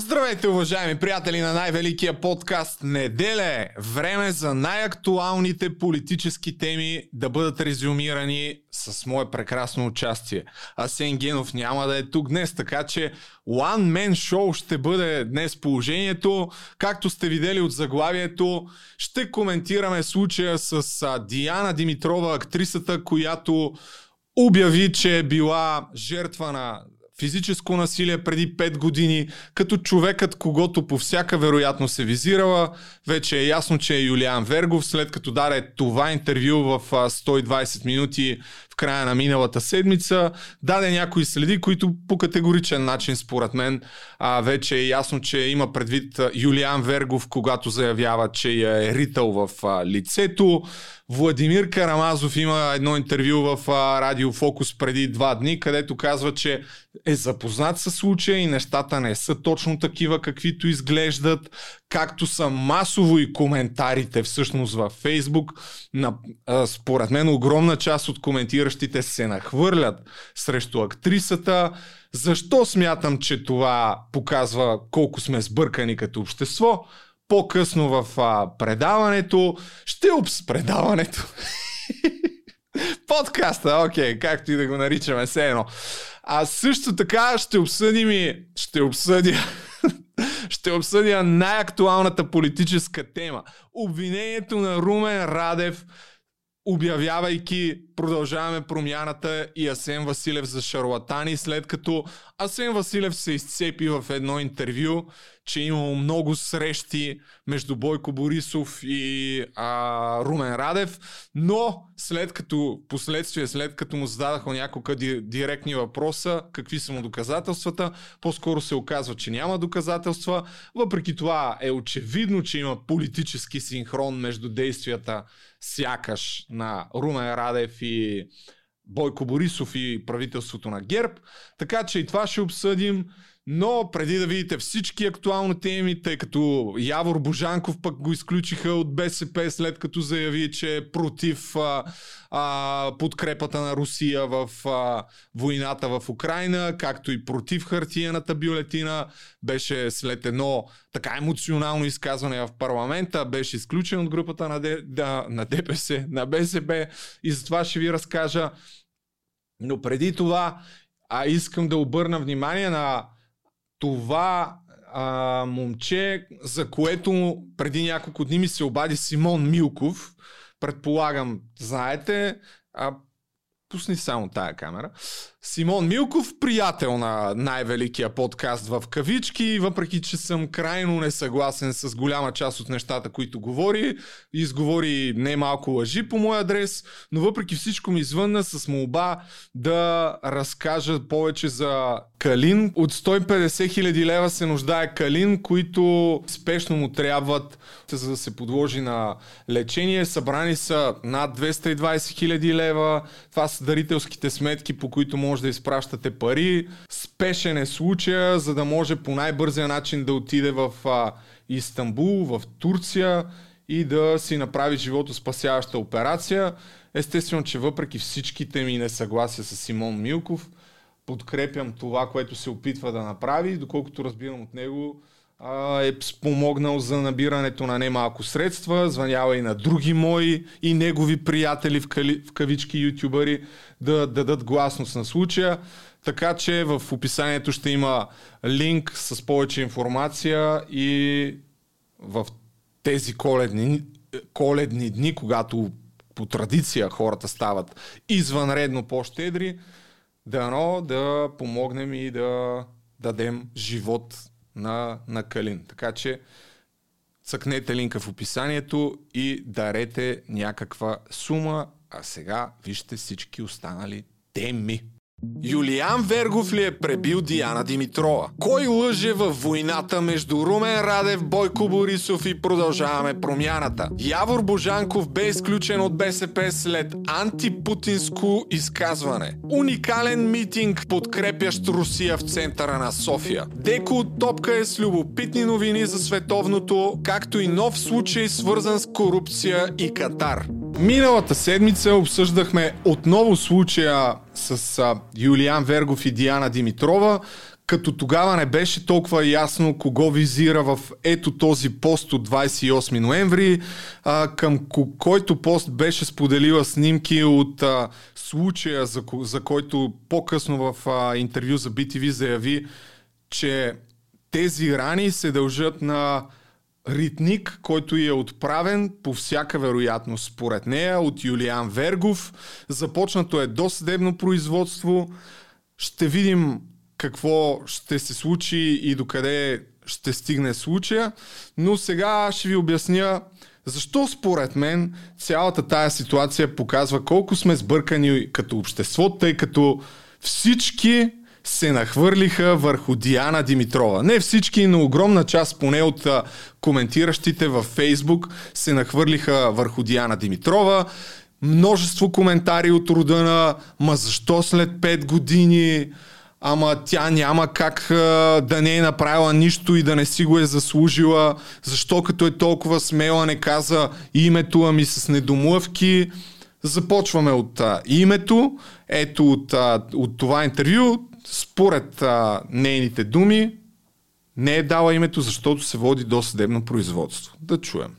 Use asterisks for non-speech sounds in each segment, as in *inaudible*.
Здравейте, уважаеми приятели на най-великия подкаст Неделя е време за най-актуалните политически теми да бъдат резюмирани с мое прекрасно участие. Асен Генов няма да е тук днес, така че One Man Show ще бъде днес положението. Както сте видели от заглавието, ще коментираме случая с Диана Димитрова, актрисата, която обяви, че е била жертва на физическо насилие преди 5 години, като човекът, когато по всяка вероятност се визирала, вече е ясно, че е Юлиан Вергов, след като даде това интервю в 120 минути края на миналата седмица, даде някои следи, които по категоричен начин, според мен, а, вече е ясно, че има предвид Юлиан Вергов, когато заявява, че я е ритъл в а, лицето. Владимир Карамазов има едно интервю в а, Радио Фокус преди два дни, където казва, че е запознат с случая и нещата не са точно такива, каквито изглеждат, както са масово и коментарите всъщност във Фейсбук. На, а, според мен огромна част от коментиращите се нахвърлят срещу актрисата. Защо смятам, че това показва колко сме сбъркани като общество? По-късно в а, предаването ще обс предаването. *laughs* Подкаста, окей, okay, както и да го наричаме, все едно. А също така ще обсъдим и ще обсъдя ще обсъдя най-актуалната политическа тема. Обвинението на Румен Радев обявявайки продължаваме промяната и Асен Василев за шарлатани, след като Асен Василев се изцепи в едно интервю, че имало много срещи между Бойко Борисов и а, Румен Радев, но след като, последствие, след като му зададаха няколко директни въпроса, какви са му доказателствата, по-скоро се оказва, че няма доказателства. Въпреки това е очевидно, че има политически синхрон между действията сякаш на Румен Радев и Бойко Борисов и правителството на ГЕРБ. Така че и това ще обсъдим. Но преди да видите всички актуални теми, тъй като Явор Божанков пък го изключиха от БСП след като заяви, че е против а, а, подкрепата на Русия в а, войната в Украина, както и против хартияната бюлетина, беше след едно така емоционално изказване в парламента, беше изключен от групата на, Д, да, на ДПС, на БСП и за това ще ви разкажа. Но преди това а искам да обърна внимание на това а, момче, за което преди няколко дни ми се обади Симон Милков. Предполагам, знаете, а, пусни само тая камера. Симон Милков, приятел на най-великия подкаст в кавички, въпреки че съм крайно несъгласен с голяма част от нещата, които говори, изговори не малко лъжи по мой адрес, но въпреки всичко ми извънна с молба да разкажа повече за Калин. От 150 хиляди лева се нуждае Калин, които спешно му трябват за да се подложи на лечение. Събрани са над 220 хиляди лева. Това са дарителските сметки, по които може може да изпращате пари. Спешен е случая, за да може по най-бързия начин да отиде в а, Истанбул, в Турция и да си направи живото спасяваща операция. Естествено, че въпреки всичките ми несъгласия с Симон Милков, подкрепям това, което се опитва да направи. Доколкото разбирам от него, е спомогнал за набирането на немалко средства, звънява и на други мои и негови приятели в, кали, в кавички ютубъри да дадат гласност на случая. Така че в описанието ще има линк с повече информация и в тези коледни, коледни дни, когато по традиция хората стават извънредно по-щедри, дано да помогнем и да дадем живот на, на Калин. Така че цъкнете линка в описанието и дарете някаква сума, а сега вижте всички останали теми. Юлиан Вергов ли е пребил Диана Димитрова? Кой лъже във войната между Румен Радев, Бойко Борисов и продължаваме промяната? Явор Божанков бе изключен от БСП след антипутинско изказване. Уникален митинг, подкрепящ Русия в центъра на София. Деко от топка е с любопитни новини за световното, както и нов случай свързан с корупция и Катар. Миналата седмица обсъждахме отново случая с Юлиан Вергов и Диана Димитрова, като тогава не беше толкова ясно кого визира в ето този пост от 28 ноември, а, към който пост беше споделила снимки от а, случая, за, за който по-късно в а, интервю за BTV заяви, че тези рани се дължат на ритник, който е отправен по всяка вероятност според нея от Юлиан Вергов. Започнато е досъдебно производство. Ще видим какво ще се случи и докъде ще стигне случая. Но сега ще ви обясня защо според мен цялата тая ситуация показва колко сме сбъркани като общество, тъй като всички се нахвърлиха върху Диана Димитрова. Не всички, но огромна част поне от коментиращите във Фейсбук се нахвърлиха върху Диана Димитрова. Множество коментари от рода на «Ма защо след 5 години?» ама тя няма как да не е направила нищо и да не си го е заслужила, защо като е толкова смела не каза името, ами с недомлъвки. Започваме от а, името. Ето от, а, от това интервю, според а, нейните думи, не е дала името, защото се води до съдебно производство. Да чуем.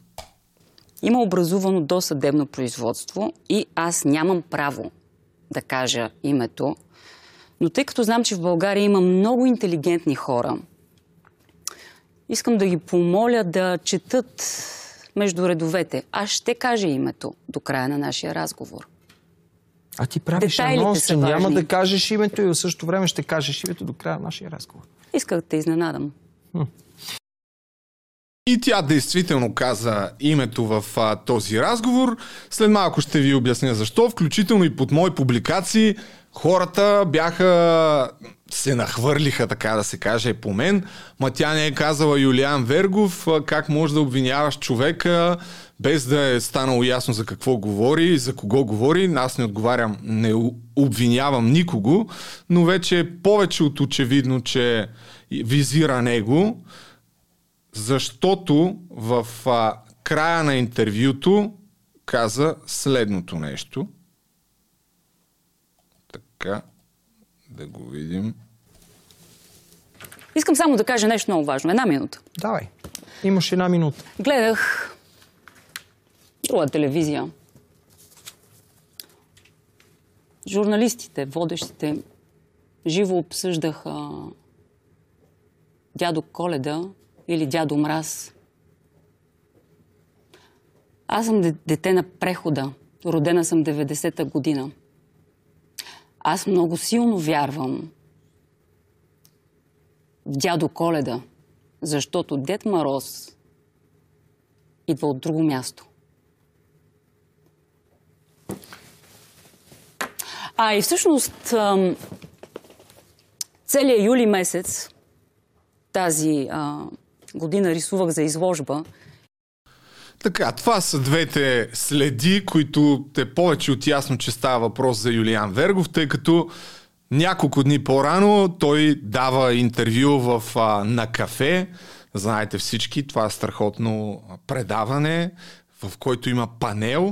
Има образувано досъдебно производство и аз нямам право да кажа името, но тъй като знам, че в България има много интелигентни хора, искам да ги помоля да четат между редовете. Аз ще кажа името до края на нашия разговор. А ти правиш анонс, че няма да кажеш името и в същото време ще кажеш името до края на нашия разговор. Исках да те изненадам. И тя действително каза името в а, този разговор. След малко ще ви обясня защо, включително и под мои публикации хората бяха се нахвърлиха, така да се каже, по мен. Ма тя не е казала Юлиан Вергов как може да обвиняваш човека без да е станало ясно за какво говори и за кого говори. Аз не отговарям, не обвинявам никого, но вече е повече от очевидно, че визира него, защото в края на интервюто каза следното нещо – така, да го видим. Искам само да кажа нещо много важно. Една минута. Давай. Имаш една минута. Гледах друга телевизия. Журналистите, водещите, живо обсъждаха дядо Коледа или дядо Мраз. Аз съм дете на прехода. Родена съм 90-та година. Аз много силно вярвам в дядо Коледа, защото Дед Мороз идва от друго място. А и всъщност целият юли месец тази година рисувах за изложба така, това са двете следи, които те повече от ясно, че става въпрос за Юлиан Вергов, тъй като няколко дни по-рано той дава интервю в, а, на кафе. Знаете всички, това е страхотно предаване, в който има панел.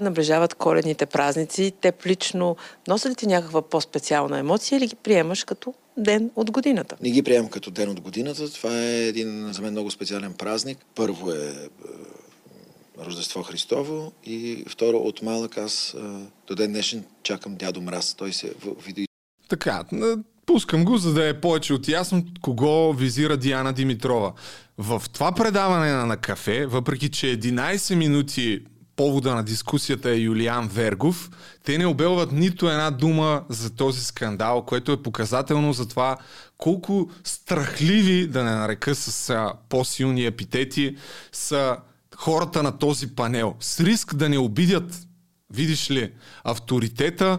Наближават коледните празници. Те лично носят ли ти някаква по-специална емоция или ги приемаш като ден от годината? Не ги приемам като ден от годината. Това е един за мен много специален празник. Първо е, е Рождество Христово и второ от малък аз е, до ден днешен чакам дядо Мраз. Той се в видео така, пускам го, за да е повече от ясно кого визира Диана Димитрова. В това предаване на, на кафе, въпреки че 11 минути повода на дискусията е Юлиан Вергов. Те не обелват нито една дума за този скандал, което е показателно за това колко страхливи, да не нарека с а, по-силни епитети, са хората на този панел. С риск да не обидят, видиш ли, авторитета,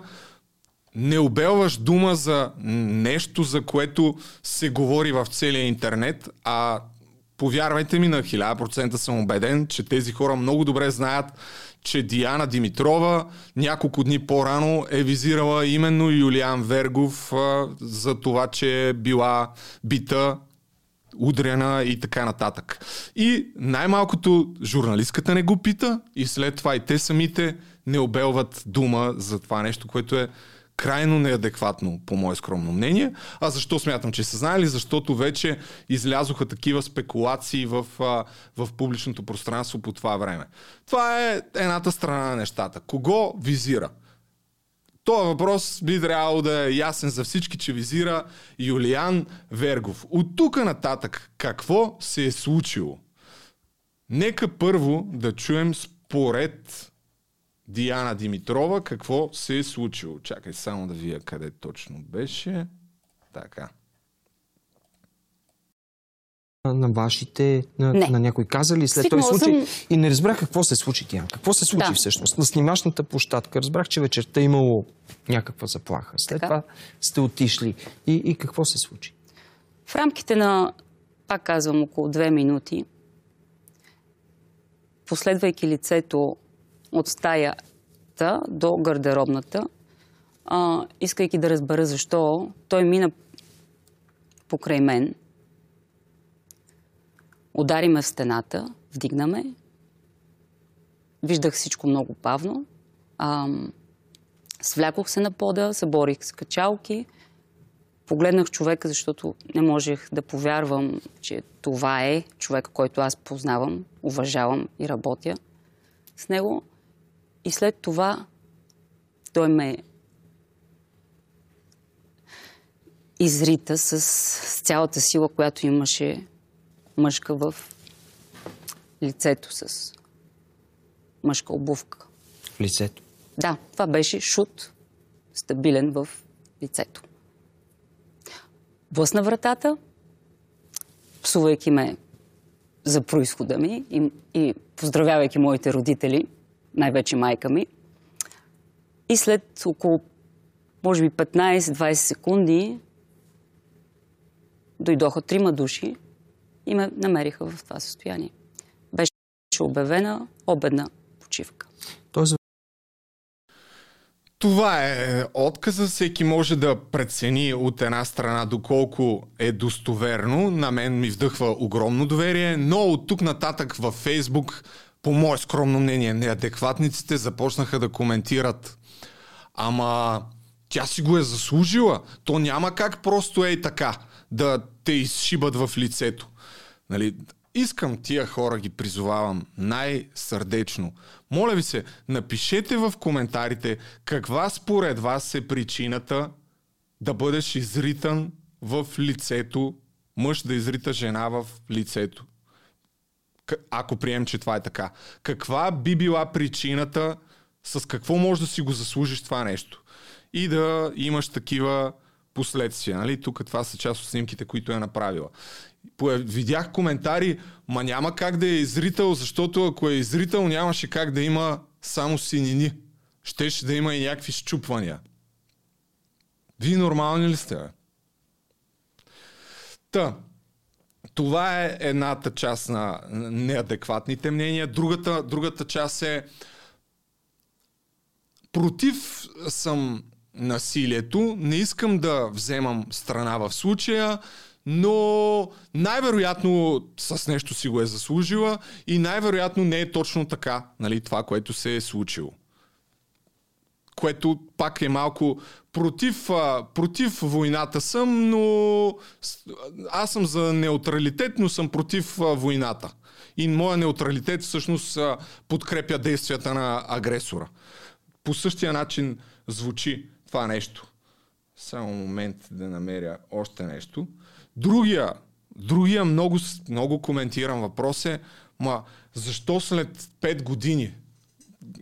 не обелваш дума за нещо, за което се говори в целия интернет, а повярвайте ми, на 1000% съм убеден, че тези хора много добре знаят, че Диана Димитрова няколко дни по-рано е визирала именно Юлиан Вергов а, за това, че е била бита удрена и така нататък. И най-малкото журналистката не го пита и след това и те самите не обелват дума за това нещо, което е крайно неадекватно, по мое скромно мнение. А защо смятам, че са знаели? Защото вече излязоха такива спекулации в, в публичното пространство по това време. Това е едната страна на нещата. Кого визира? Това въпрос би трябвало да е ясен за всички, че визира Юлиан Вергов. От тук нататък какво се е случило? Нека първо да чуем според Диана Димитрова какво се е случило. Чакай само да вия къде точно беше. Така на вашите, на, на някой каза ли след този случай? Съм... И не разбрах какво се случи, тя. Какво се случи да. всъщност? На снимачната площадка разбрах, че вечерта е имало някаква заплаха. След така? това сте отишли. И, и какво се случи? В рамките на, пак казвам, около две минути, последвайки лицето от стаята до гардеробната, а, искайки да разбера защо, той мина покрай мен, удари ме в стената, вдигнаме, виждах всичко много бавно, а, свлякох се на пода, съборих с качалки, погледнах човека, защото не можех да повярвам, че това е човек, който аз познавам, уважавам и работя с него. И след това той ме изрита с, с цялата сила, която имаше мъжка в лицето с мъжка обувка. В лицето? Да, това беше шут, стабилен в лицето. Блъсна вратата, псувайки ме за происхода ми и, и поздравявайки моите родители, най-вече майка ми. И след около, може би, 15-20 секунди дойдоха трима души и ме намериха в това състояние. Беше обявена обедна почивка. Тоест... Това е отказа. Всеки може да прецени от една страна доколко е достоверно. На мен ми вдъхва огромно доверие, но от тук нататък във Фейсбук, по мое скромно мнение, неадекватниците започнаха да коментират. Ама тя си го е заслужила. То няма как просто е и така да те изшибат в лицето. Нали, искам тия хора ги призовавам най-сърдечно. Моля ви се, напишете в коментарите каква според вас е причината да бъдеш изритан в лицето, мъж да изрита жена в лицето. Ако прием, че това е така. Каква би била причината, с какво може да си го заслужиш това нещо? И да имаш такива последствия. Нали? Тук това са част от снимките, които е направила видях коментари, ма няма как да е изрител, защото ако е изрител, нямаше как да има само синини. Щеше да има и някакви щупвания. Вие нормални ли сте? Та, това е едната част на неадекватните мнения. Другата, другата част е против съм насилието, не искам да вземам страна в случая, но най-вероятно с нещо си го е заслужила и най-вероятно не е точно така, нали, това, което се е случило. Което пак е малко против, а, против войната съм, но аз съм за неутралитет, но съм против а, войната. И моя неутралитет всъщност а, подкрепя действията на агресора. По същия начин звучи това нещо. Само момент да намеря още нещо. Другия, другия много, много коментиран въпрос е, ма защо след 5 години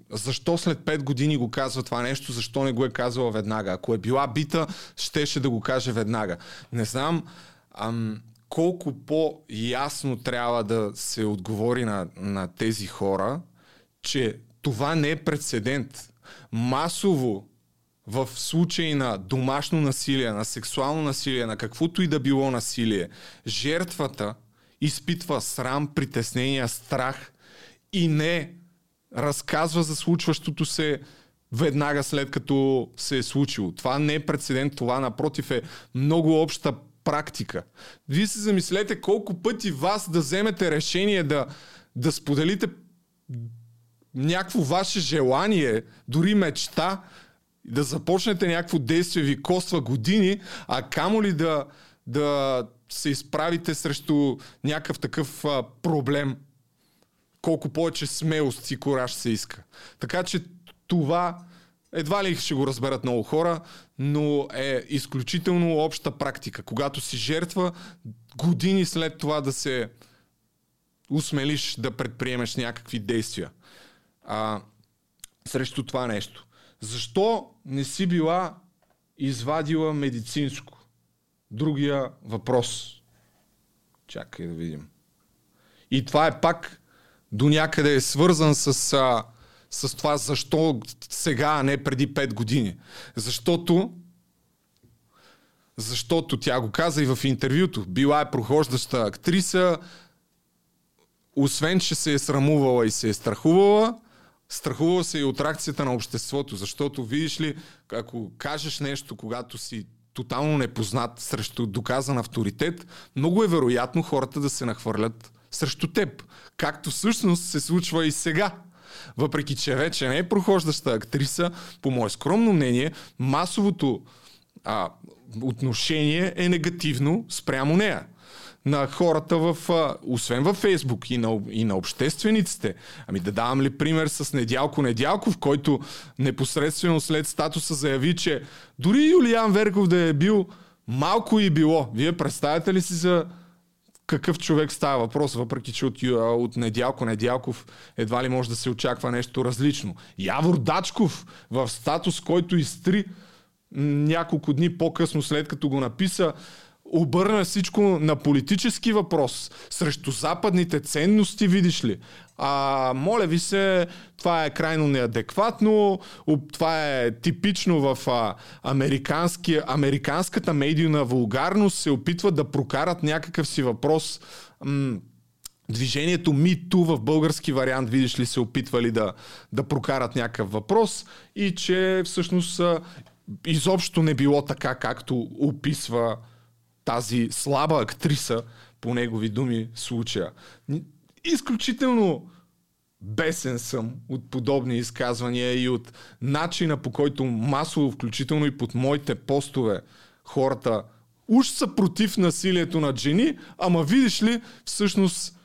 защо след 5 години го казва това нещо, защо не го е казала веднага? Ако е била бита, щеше да го каже веднага. Не знам ам, колко по-ясно трябва да се отговори на, на тези хора, че това не е прецедент. Масово в случай на домашно насилие, на сексуално насилие, на каквото и да било насилие, жертвата изпитва срам, притеснение, страх и не разказва за случващото се веднага след като се е случило. Това не е прецедент, това напротив е много обща практика. Вие се замислете колко пъти вас да вземете решение да, да споделите някакво ваше желание, дори мечта, да започнете някакво действие ви коства години, а камо ли да, да се изправите срещу някакъв такъв а, проблем, колко повече смелост и кораж се иска. Така че това едва ли ще го разберат много хора, но е изключително обща практика. Когато си жертва, години след това да се усмелиш да предприемеш някакви действия а, срещу това нещо. Защо не си била извадила медицинско? Другия въпрос. Чакай да видим. И това е пак до някъде е свързан с, а, с това защо сега, а не преди 5 години. Защото защото тя го каза и в интервюто. Била е прохождаща актриса, освен, че се е срамувала и се е страхувала, страхувала се и от реакцията на обществото, защото видиш ли, ако кажеш нещо, когато си тотално непознат срещу доказан авторитет, много е вероятно хората да се нахвърлят срещу теб. Както всъщност се случва и сега. Въпреки, че вече не е прохождаща актриса, по мое скромно мнение, масовото а, отношение е негативно спрямо нея на хората, в, освен във Фейсбук и на, и на обществениците. Ами да давам ли пример с Недялко Недялков, който непосредствено след статуса заяви, че дори Юлиан Верков да е бил малко и било. Вие представяте ли си за какъв човек става въпрос, въпреки че от, от Недялко Недялков едва ли може да се очаква нещо различно. Явор Дачков в статус, който изтри няколко дни по-късно след като го написа, обърна всичко на политически въпрос, срещу западните ценности, видиш ли. А, моля ви се, това е крайно неадекватно, това е типично в а, американската медийна вулгарност се опитват да прокарат някакъв си въпрос. М- движението MeToo в български вариант, видиш ли, се опитвали да, да прокарат някакъв въпрос и че всъщност изобщо не било така, както описва тази слаба актриса, по негови думи, случая. Изключително бесен съм от подобни изказвания и от начина по който масово, включително и под моите постове, хората уж са против насилието над жени, ама видиш ли, всъщност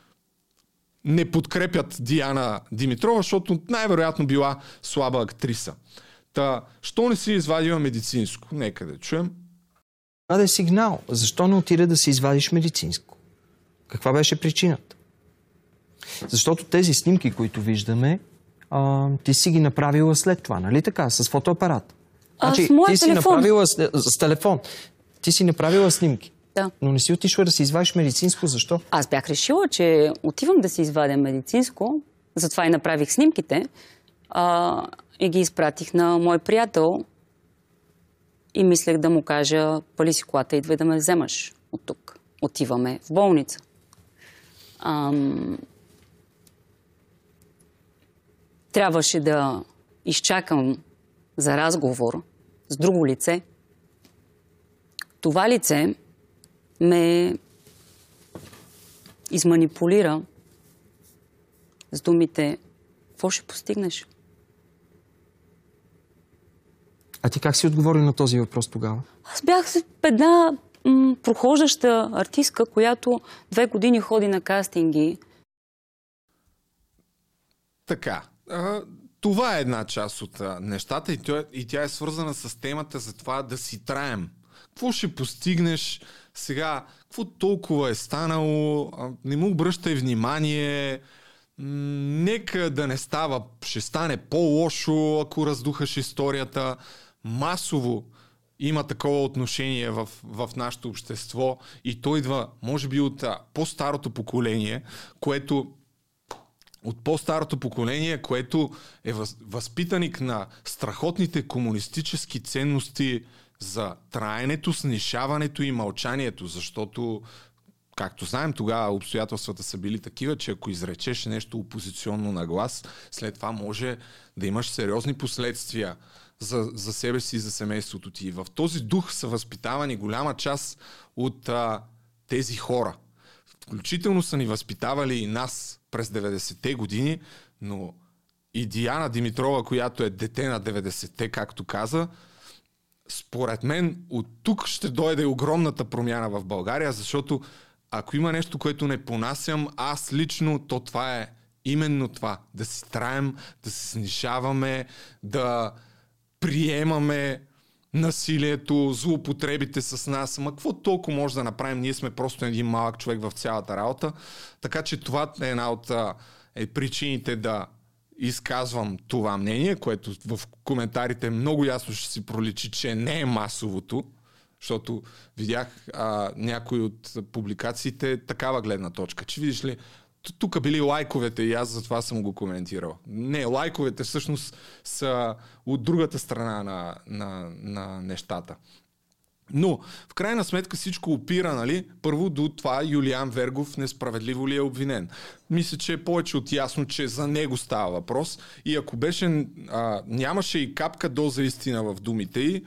не подкрепят Диана Димитрова, защото най-вероятно била слаба актриса. Та, що не си извадила медицинско? Нека да чуем. Да е сигнал. Защо не отида да си извадиш медицинско? Каква беше причината? Защото тези снимки, които виждаме, а, ти си ги направила след това, нали така? С фотоапарат. А, значи, с моя ти телефон. си направила с, с телефон. Ти си направила снимки. Да. Но не си отишла да си извадиш медицинско. Защо? Аз бях решила, че отивам да си извадя медицинско, затова и направих снимките а, и ги изпратих на мой приятел, и мислех да му кажа, пали си колата, идвай да ме вземаш от тук. Отиваме в болница. Ам... Трябваше да изчакам за разговор с друго лице. Това лице ме изманипулира с думите какво ще постигнеш? А ти как си отговори на този въпрос тогава? Аз бях една м- прохождаща артистка, която две години ходи на кастинги. Така. А, това е една част от а, нещата и тя, и тя е свързана с темата за това да си траем. Какво ще постигнеш сега? Какво толкова е станало? А, не му обръщай внимание. М- нека да не става, ще стане по-лошо, ако раздухаш историята масово има такова отношение в, в нашето общество и то идва, може би, от по-старото поколение, което от по-старото поколение, което е въз, възпитаник на страхотните комунистически ценности за траенето, снишаването и мълчанието, защото както знаем, тогава обстоятелствата са били такива, че ако изречеш нещо опозиционно на глас, след това може да имаш сериозни последствия за, за себе си и за семейството ти. В този дух са възпитавани голяма част от а, тези хора. Включително са ни възпитавали и нас през 90-те години, но и Диана Димитрова, която е дете на 90-те, както каза, според мен от тук ще дойде огромната промяна в България, защото ако има нещо, което не понасям, аз лично, то това е именно това. Да си траем, да се снишаваме, да приемаме насилието, злоупотребите с нас. Ма какво толкова може да направим? Ние сме просто един малък човек в цялата работа. Така че това е една от е, причините да изказвам това мнение, което в коментарите много ясно ще си проличи, че не е масовото, защото видях а, някои от публикациите такава гледна точка, че видиш ли, тук били лайковете и аз затова съм го коментирал. Не, лайковете всъщност са от другата страна на, на, на нещата. Но, в крайна сметка всичко опира, нали, първо до това Юлиан Вергов несправедливо ли е обвинен. Мисля, че е повече от ясно, че за него става въпрос. И ако беше, а, нямаше и капка доза истина в думите й,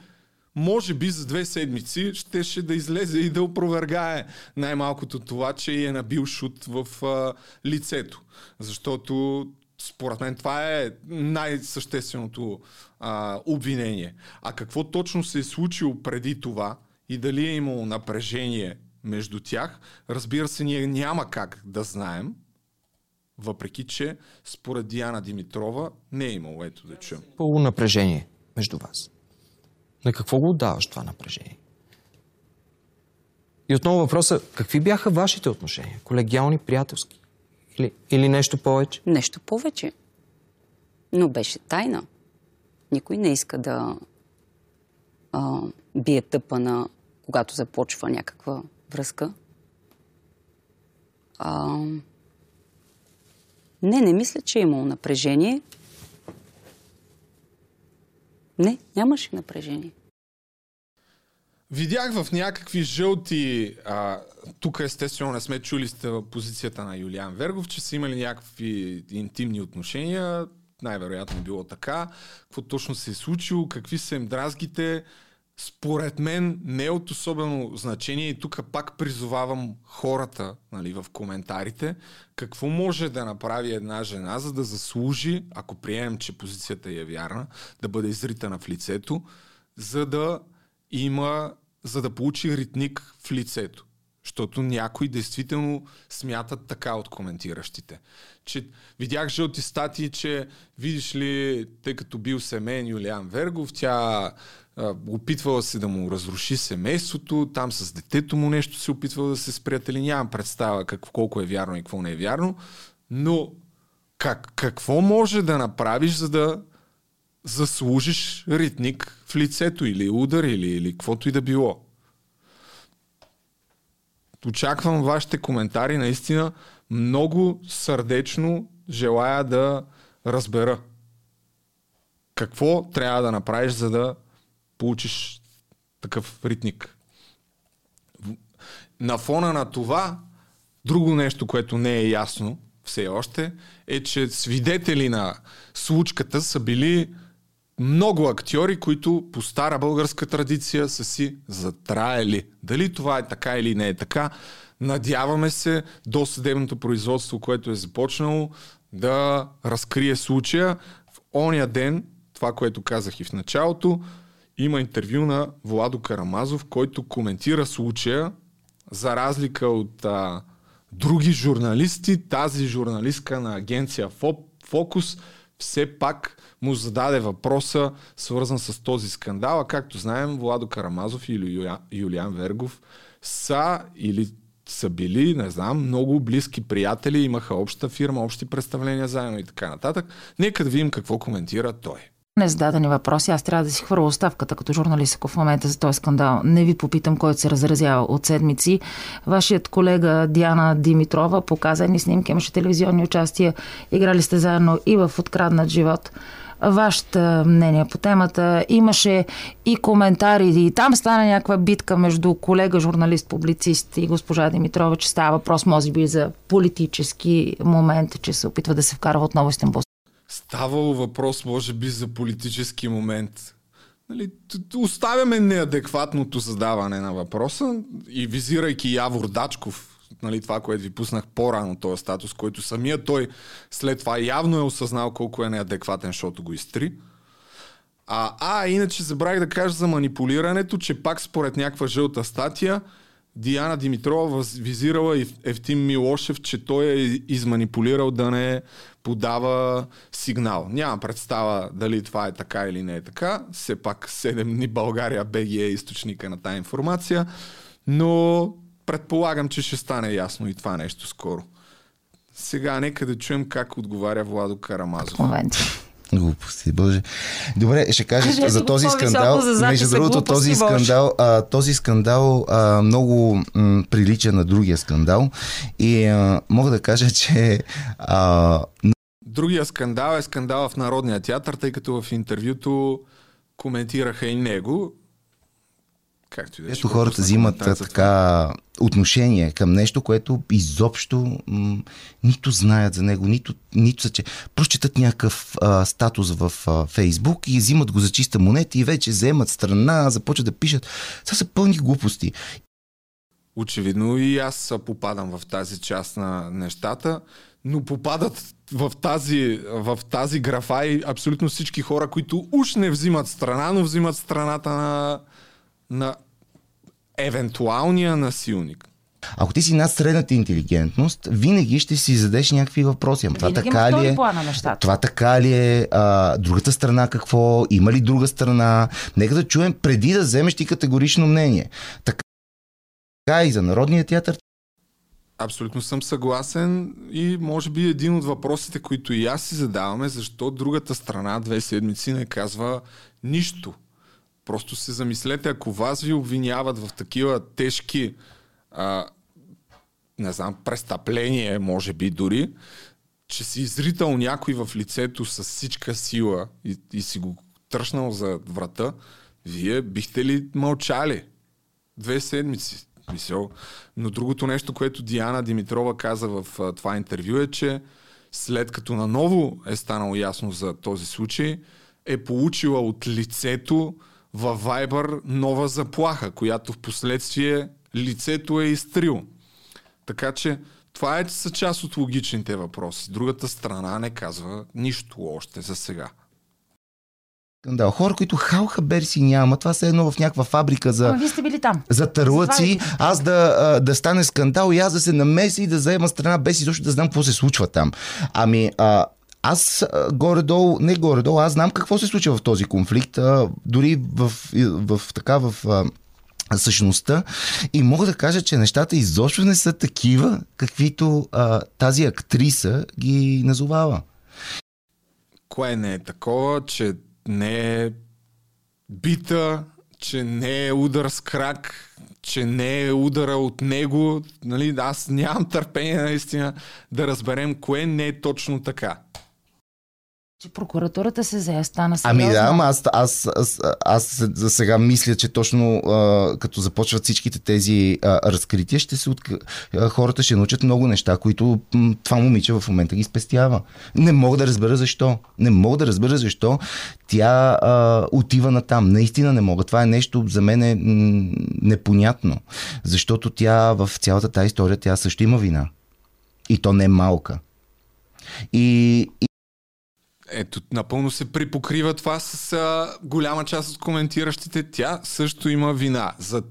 може би за две седмици щеше да излезе и да опровергае най-малкото това, че е набил шут в а, лицето. Защото според мен това е най-същественото а, обвинение. А какво точно се е случило преди това и дали е имало напрежение между тях, разбира се, ние няма как да знаем, въпреки че според Диана Димитрова не е имало. Ето да чуем. Пълно напрежение между вас. На какво го отдаваш това напрежение? И отново въпроса, какви бяха вашите отношения? Колегиални, приятелски? Или, или нещо повече? Нещо повече. Но беше тайна. Никой не иска да а, бие тъпа на когато започва някаква връзка. А, не, не мисля, че е имало напрежение. Не, нямаше напрежение. Видях в някакви жълти, а, тук естествено не сме чули сте позицията на Юлиан Вергов, че са имали някакви интимни отношения, най-вероятно било така, какво точно се е случило, какви са им дразгите, според мен не е от особено значение и тук пак призовавам хората нали, в коментарите какво може да направи една жена, за да заслужи, ако приемем, че позицията е вярна, да бъде изритана в лицето, за да има, за да получи ритник в лицето. Защото някои действително смятат така от коментиращите. Че видях жълти статии, че видиш ли, тъй като бил семейен Юлиан Вергов, тя опитвала се да му разруши семейството, там с детето му нещо се опитвала да се сприятели. Нямам представа как, колко е вярно и какво не е вярно, но как, какво може да направиш, за да заслужиш ритник в лицето или удар или, или каквото и да било? Очаквам вашите коментари, наистина много сърдечно желая да разбера какво трябва да направиш, за да получиш такъв ритник. На фона на това, друго нещо, което не е ясно все още, е, че свидетели на случката са били много актьори, които по стара българска традиция са си затраели. Дали това е така или не е така, надяваме се до съдебното производство, което е започнало, да разкрие случая. В ония ден, това, което казах и в началото, има интервю на Владо Карамазов, който коментира случая, за разлика от а, други журналисти, тази журналистка на агенция Фокус все пак му зададе въпроса, свързан с този скандал. А както знаем, Владо Карамазов или Юлиан Вергов са или са били, не знам, много близки приятели, имаха обща фирма, общи представления заедно и така нататък. Нека да видим какво коментира той незададени въпроси. Аз трябва да си хвърля оставката като журналист, ако в момента за този скандал не ви попитам, който се разразява от седмици. Вашият колега Диана Димитрова показа едни снимки, имаше телевизионни участия, играли сте заедно и в Откраднат живот вашето мнение по темата. Имаше и коментари и там стана някаква битка между колега, журналист, публицист и госпожа Димитрова, че става въпрос, може би, за политически момент, че се опитва да се вкарва отново Истанбул. Ставало въпрос, може би, за политически момент. Нали, оставяме неадекватното задаване на въпроса и визирайки Явор Дачков, нали, това, което ви пуснах по-рано, този статус, който самия той след това явно е осъзнал колко е неадекватен, защото го изтри. А, а иначе забравих да кажа за манипулирането, че пак според някаква жълта статия, Диана Димитрова визирала и Евтим Милошев, че той е изманипулирал да не подава сигнал. Няма представа дали това е така или не е така. Все пак 7 дни България БГ е източника на тази информация. Но предполагам, че ще стане ясно и това нещо скоро. Сега нека да чуем как отговаря Владо Карамазов. Глупости, боже. Добре, ще кажа Кажете за този скандал. За между другото, този скандал, а, този скандал а, много м, прилича на другия скандал. И а, мога да кажа, че. А... Другия скандал е скандал в Народния театър, тъй като в интервюто коментираха и него. Както и да Ето хората взимат така отношение към нещо, което изобщо м- нито знаят за него, нито, нито са, че прочитат някакъв а, статус в а, Фейсбук и взимат го за чиста монета и вече вземат страна, започват да пишат. Това са пълни глупости. Очевидно и аз попадам в тази част на нещата, но попадат в тази, в тази графа и абсолютно всички хора, които уж не взимат страна, но взимат страната на на евентуалния насилник. Ако ти си над средната интелигентност, винаги ще си задеш някакви въпроси. Това така ли е? Това така ли е? А, другата страна какво? Има ли друга страна? Нека да чуем преди да вземеш ти категорично мнение. Така и за Народния театър. Абсолютно съм съгласен и може би един от въпросите, които и аз си задаваме, защо другата страна две седмици не казва нищо Просто се замислете, ако вас ви обвиняват в такива тежки а, не знам, престъпление, може би дори, че си изритал някой в лицето с всичка сила и, и си го тръщнал за врата, вие бихте ли мълчали? Две седмици. Мисъл. Но другото нещо, което Диана Димитрова каза в а, това интервю е, че след като наново е станало ясно за този случай, е получила от лицето във Viber нова заплаха, която в последствие лицето е изтрил. Така че това е, са част от логичните въпроси. Другата страна не казва нищо още за сега. Да, Хора, които халха берси няма. Това са едно в някаква фабрика за, Ама, вие сте били там. за търлъци. Аз да, да стане скандал и аз да се намеси и да заема страна без изобщо да знам какво се случва там. Ами, а, аз горе-долу, не горе-долу, аз знам какво се случва в този конфликт, а, дори в, в, в така в а, същността и мога да кажа, че нещата изобщо не са такива, каквито а, тази актриса ги назовава. Кое не е такова, че не е бита, че не е удар с крак, че не е удара от него. Нали, аз нямам търпение наистина да разберем кое не е точно така. Че прокуратурата се зае, стана сериозно. Ами да, ама аз, аз, аз, аз за сега мисля, че точно а, като започват всичките тези а, разкрития, ще се от... а, хората ще научат много неща, които м, това момиче в момента ги спестява. Не мога да разбера защо. Не мога да разбера защо тя а, отива на там. Наистина не мога. Това е нещо за мен е, м, непонятно. Защото тя в цялата тази история, тя също има вина. И то не е малка. И ето, напълно се припокрива това с а, голяма част от коментиращите. Тя също има вина. За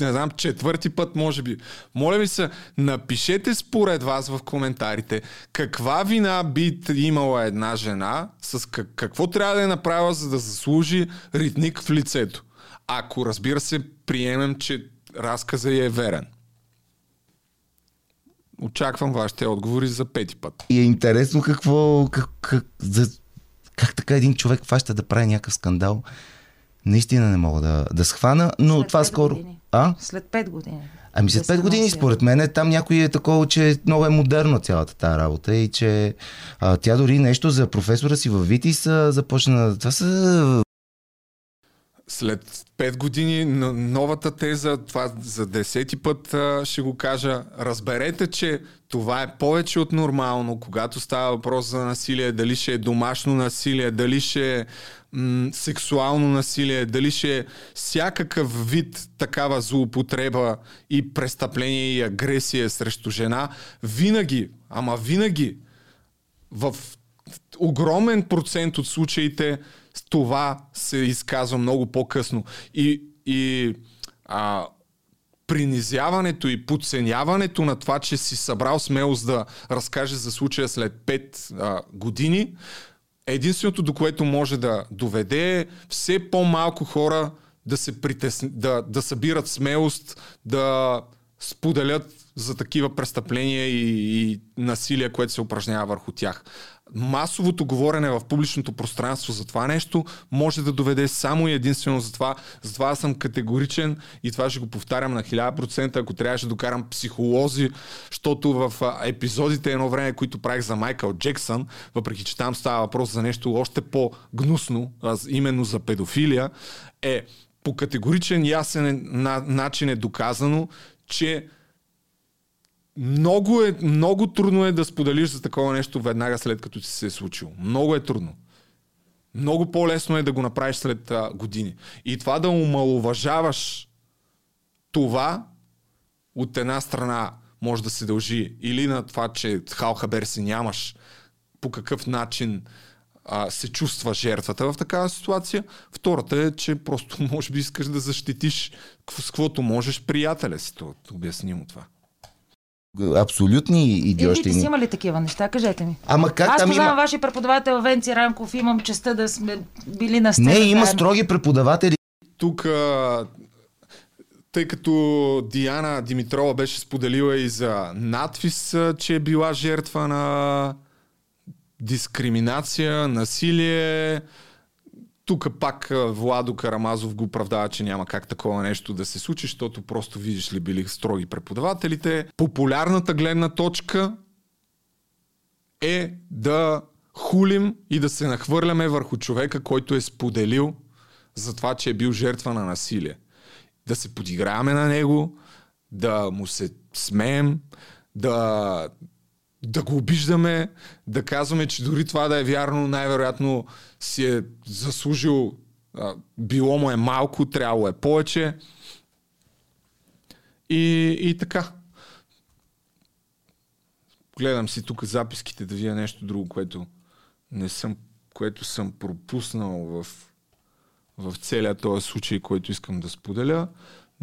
не знам, четвърти път, може би. Моля ви се, напишете според вас в коментарите каква вина би имала една жена, с как, какво трябва да е направила, за да заслужи ритник в лицето. Ако, разбира се, приемем, че разказа е верен. Очаквам вашите отговори за пети път. И е интересно какво, как, как, за, как така един човек фаща да прави някакъв скандал. Наистина не мога да, да схвана, но след това скоро... Години. А? След 5 години. Ами след 5 години, според мен, там някой е такова, че много е модерно цялата тази работа и че а, тя дори нещо за професора си във Витис започна... Това са след 5 години новата теза, това за десети път ще го кажа, разберете, че това е повече от нормално, когато става въпрос за насилие, дали ще е домашно насилие, дали ще е м- сексуално насилие, дали ще е всякакъв вид такава злоупотреба и престъпление и агресия срещу жена, винаги, ама винаги в огромен процент от случаите това се изказва много по-късно. И, и а, принизяването и подценяването на това, че си събрал смелост да разкаже за случая след 5 а, години, единственото до което може да доведе е все по-малко хора да се притесни, да, да събират смелост, да споделят за такива престъпления и, и насилие, което се упражнява върху тях масовото говорене в публичното пространство за това нещо може да доведе само и единствено за това. Затова аз съм категоричен и това ще го повтарям на 1000%, ако трябваше да докарам психолози, защото в епизодите едно време, които правих за Майкъл Джексън, въпреки че там става въпрос за нещо още по-гнусно, именно за педофилия, е по категоричен ясен начин е доказано, че много, е, много трудно е да споделиш за такова нещо веднага след като ти се е случило. Много е трудно. Много по-лесно е да го направиш след а, години. И това да омалуважаваш това от една страна може да се дължи или на това, че хал си нямаш по какъв начин а, се чувства жертвата в такава ситуация. Втората е, че просто *laughs* може би искаш да защитиш с каквото можеш приятеля си. То, обяснимо това абсолютни идиощи. И вие си имали такива неща, кажете ми. Ама как Аз там познавам има... вашия преподавател Венци Ранков, имам честа да сме били на сцена. Не, има строги преподаватели. Тук, тъй като Диана Димитрова беше споделила и за надпис, че е била жертва на дискриминация, насилие, тук пак Владо Карамазов го оправдава, че няма как такова нещо да се случи, защото просто видиш ли били строги преподавателите. Популярната гледна точка е да хулим и да се нахвърляме върху човека, който е споделил за това, че е бил жертва на насилие. Да се подиграваме на него, да му се смеем, да да го обиждаме, да казваме, че дори това да е вярно, най-вероятно си е заслужил, било му е малко, трябвало е повече. И, и така. Гледам си тук записките да видя нещо друго, което не съм, което съм пропуснал в, в целият този случай, който искам да споделя.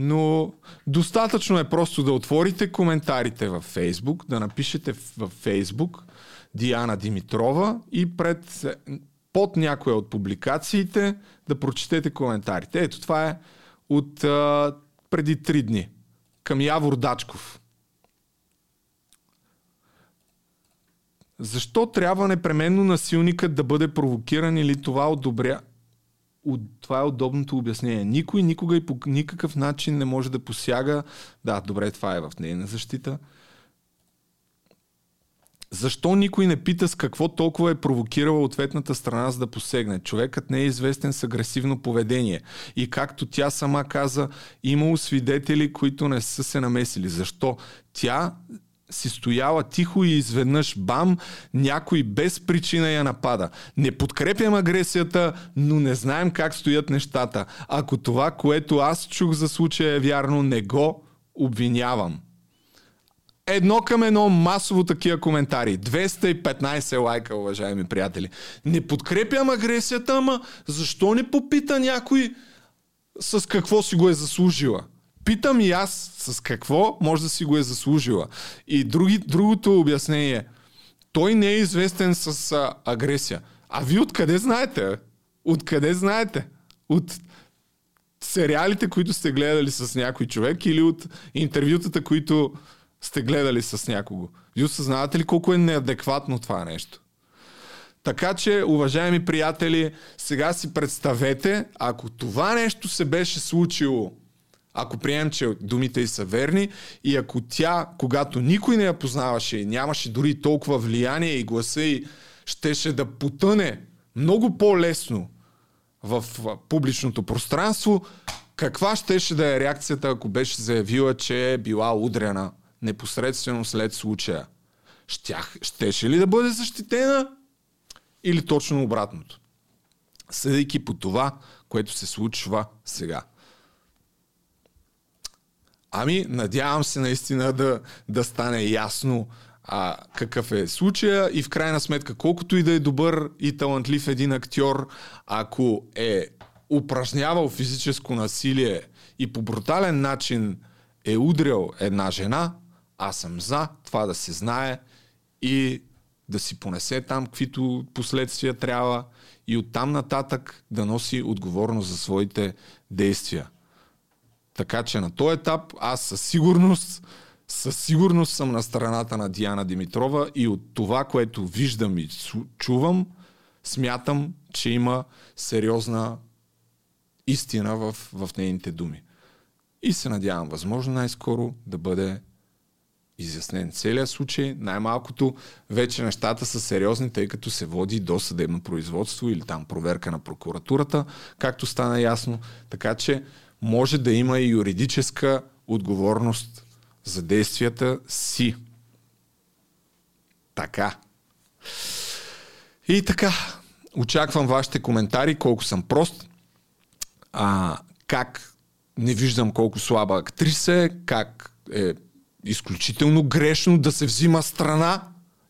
Но достатъчно е просто да отворите коментарите във Фейсбук, да напишете във Фейсбук Диана Димитрова и пред, под някоя от публикациите да прочетете коментарите. Ето това е от а, преди три дни. Към Явор Дачков. Защо трябва непременно насилникът да бъде провокиран или това одобря, това е удобното обяснение. Никой никога и по никакъв начин не може да посяга. Да, добре, това е в нейна защита. Защо никой не пита с какво толкова е провокирала ответната страна, за да посегне? Човекът не е известен с агресивно поведение. И както тя сама каза, имало свидетели, които не са се намесили. Защо? Тя си стояла тихо и изведнъж бам, някой без причина я напада. Не подкрепям агресията, но не знаем как стоят нещата. Ако това, което аз чух за случая е вярно, не го обвинявам. Едно към едно масово такива коментари. 215 лайка, уважаеми приятели. Не подкрепям агресията, ама защо не попита някой с какво си го е заслужила? Питам и аз с какво може да си го е заслужила. И други, другото обяснение. Той не е известен с а, агресия. А ви откъде знаете? Откъде знаете? От сериалите, които сте гледали с някой човек или от интервютата, които сте гледали с някого? Вие осъзнавате ли колко е неадекватно това нещо? Така че, уважаеми приятели, сега си представете, ако това нещо се беше случило ако приемем, че думите й са верни и ако тя, когато никой не я познаваше и нямаше дори толкова влияние и гласа и щеше да потъне много по-лесно в публичното пространство, каква щеше да е реакцията, ако беше заявила, че е била удрена непосредствено след случая? Щях, щеше ли да бъде защитена или точно обратното? Съдейки по това, което се случва сега. Ами, надявам се наистина да, да стане ясно а, какъв е случая и в крайна сметка, колкото и да е добър и талантлив един актьор, ако е упражнявал физическо насилие и по брутален начин е удрял една жена, аз съм за това да се знае и да си понесе там каквито последствия трябва и оттам нататък да носи отговорност за своите действия. Така че на този етап аз със сигурност, със сигурност съм на страната на Диана Димитрова и от това, което виждам и чувам, смятам, че има сериозна истина в, в нейните думи. И се надявам, възможно най-скоро да бъде изяснен целият случай. Най-малкото вече нещата са сериозни, тъй като се води до съдебно производство или там проверка на прокуратурата, както стана ясно. Така че може да има и юридическа отговорност за действията си. Така. И така, очаквам вашите коментари, колко съм прост, а, как не виждам колко слаба актриса е, как е изключително грешно да се взима страна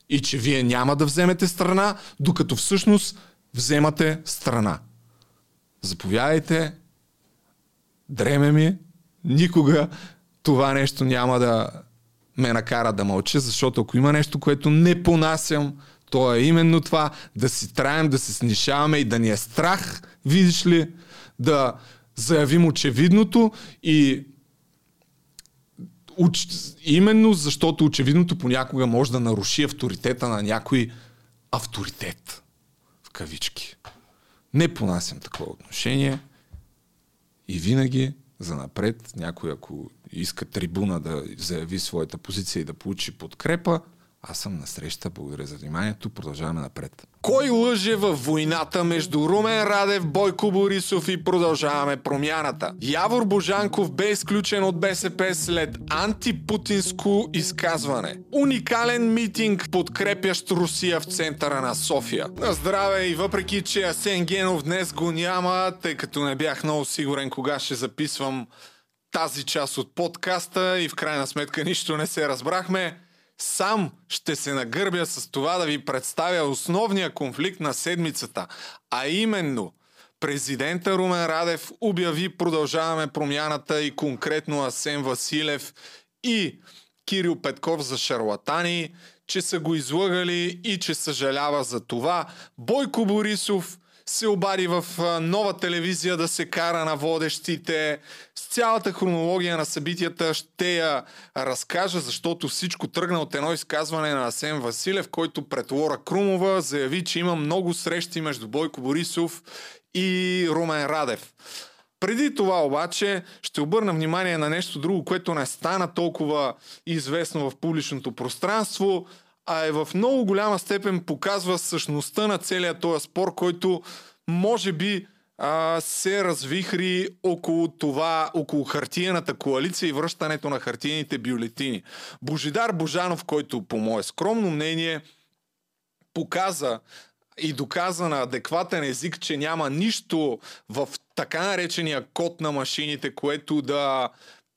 и че вие няма да вземете страна, докато всъщност вземате страна. Заповядайте, дреме ми, никога това нещо няма да ме накара да мълча, защото ако има нещо, което не понасям, то е именно това да си траем, да се снишаваме и да ни е страх, видиш ли, да заявим очевидното и уч... именно защото очевидното понякога може да наруши авторитета на някой авторитет. В кавички. Не понасям такова отношение и винаги за напред някой, ако иска трибуна да заяви своята позиция и да получи подкрепа, аз съм на среща. Благодаря за вниманието. Продължаваме напред. Кой лъже във войната между Румен Радев, Бойко Борисов и продължаваме промяната? Явор Божанков бе изключен от БСП след антипутинско изказване. Уникален митинг, подкрепящ Русия в центъра на София. На здраве и въпреки, че Асен Генов днес го няма, тъй като не бях много сигурен кога ще записвам тази част от подкаста и в крайна сметка нищо не се разбрахме, сам ще се нагърбя с това да ви представя основния конфликт на седмицата, а именно президента Румен Радев обяви продължаваме промяната и конкретно Асен Василев и Кирил Петков за шарлатани, че са го излъгали и че съжалява за това. Бойко Борисов се обади в нова телевизия да се кара на водещите. С цялата хронология на събитията ще я разкажа, защото всичко тръгна от едно изказване на Асен Василев, който пред Лора Крумова заяви, че има много срещи между Бойко Борисов и Румен Радев. Преди това обаче ще обърна внимание на нещо друго, което не стана толкова известно в публичното пространство – а е в много голяма степен показва същността на целият този спор, който може би а, се развихри около това, около хартияната коалиция и връщането на хартийните бюлетини. Божидар Божанов, който по мое скромно мнение показа и доказа на адекватен език, че няма нищо в така наречения код на машините, което да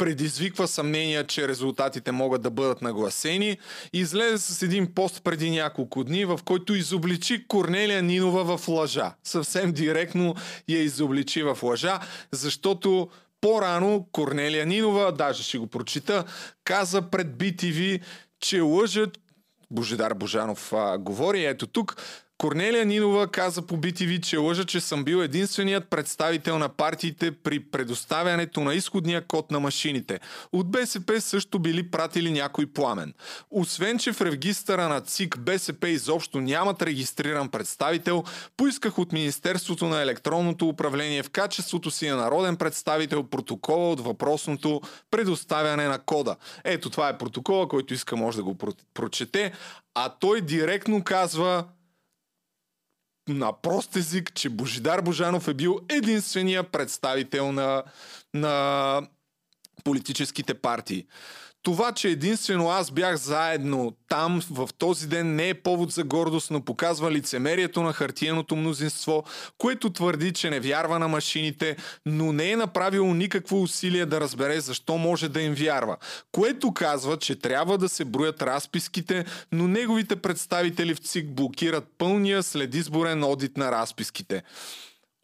предизвиква съмнения, че резултатите могат да бъдат нагласени. Излезе с един пост преди няколко дни, в който изобличи Корнелия Нинова в лъжа. Съвсем директно я изобличи в лъжа, защото по-рано Корнелия Нинова, даже ще го прочита, каза пред BTV, че лъжат Божидар Божанов а, говори, ето тук, Корнелия Нинова каза по BTV, че лъжа, че съм бил единственият представител на партиите при предоставянето на изходния код на машините. От БСП също били пратили някой пламен. Освен, че в регистъра на ЦИК БСП изобщо нямат регистриран представител, поисках от Министерството на електронното управление в качеството си на народен представител протокола от въпросното предоставяне на кода. Ето това е протокола, който иска може да го прочете, а той директно казва на прост език, че Божидар Божанов е бил единствения представител на, на политическите партии. Това, че единствено аз бях заедно там в този ден не е повод за гордост, но показва лицемерието на хартиеното мнозинство, което твърди, че не вярва на машините, но не е направило никакво усилие да разбере защо може да им вярва. Което казва, че трябва да се броят разписките, но неговите представители в ЦИК блокират пълния след изборен одит на разписките.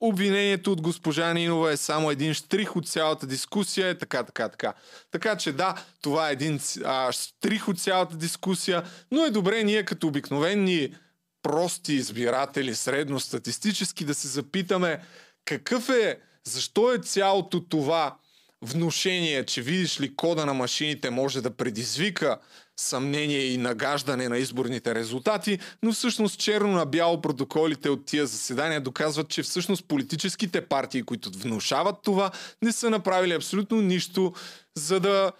Обвинението от госпожа Нинова е само един штрих от цялата дискусия, е така, така, така. Така че да, това е един а, штрих от цялата дискусия, но е добре ние като обикновени прости избиратели, средностатистически да се запитаме какъв е, защо е цялото това внушение, че видиш ли кода на машините може да предизвика съмнение и нагаждане на изборните резултати, но всъщност черно на бяло протоколите от тия заседания доказват, че всъщност политическите партии, които внушават това, не са направили абсолютно нищо, за да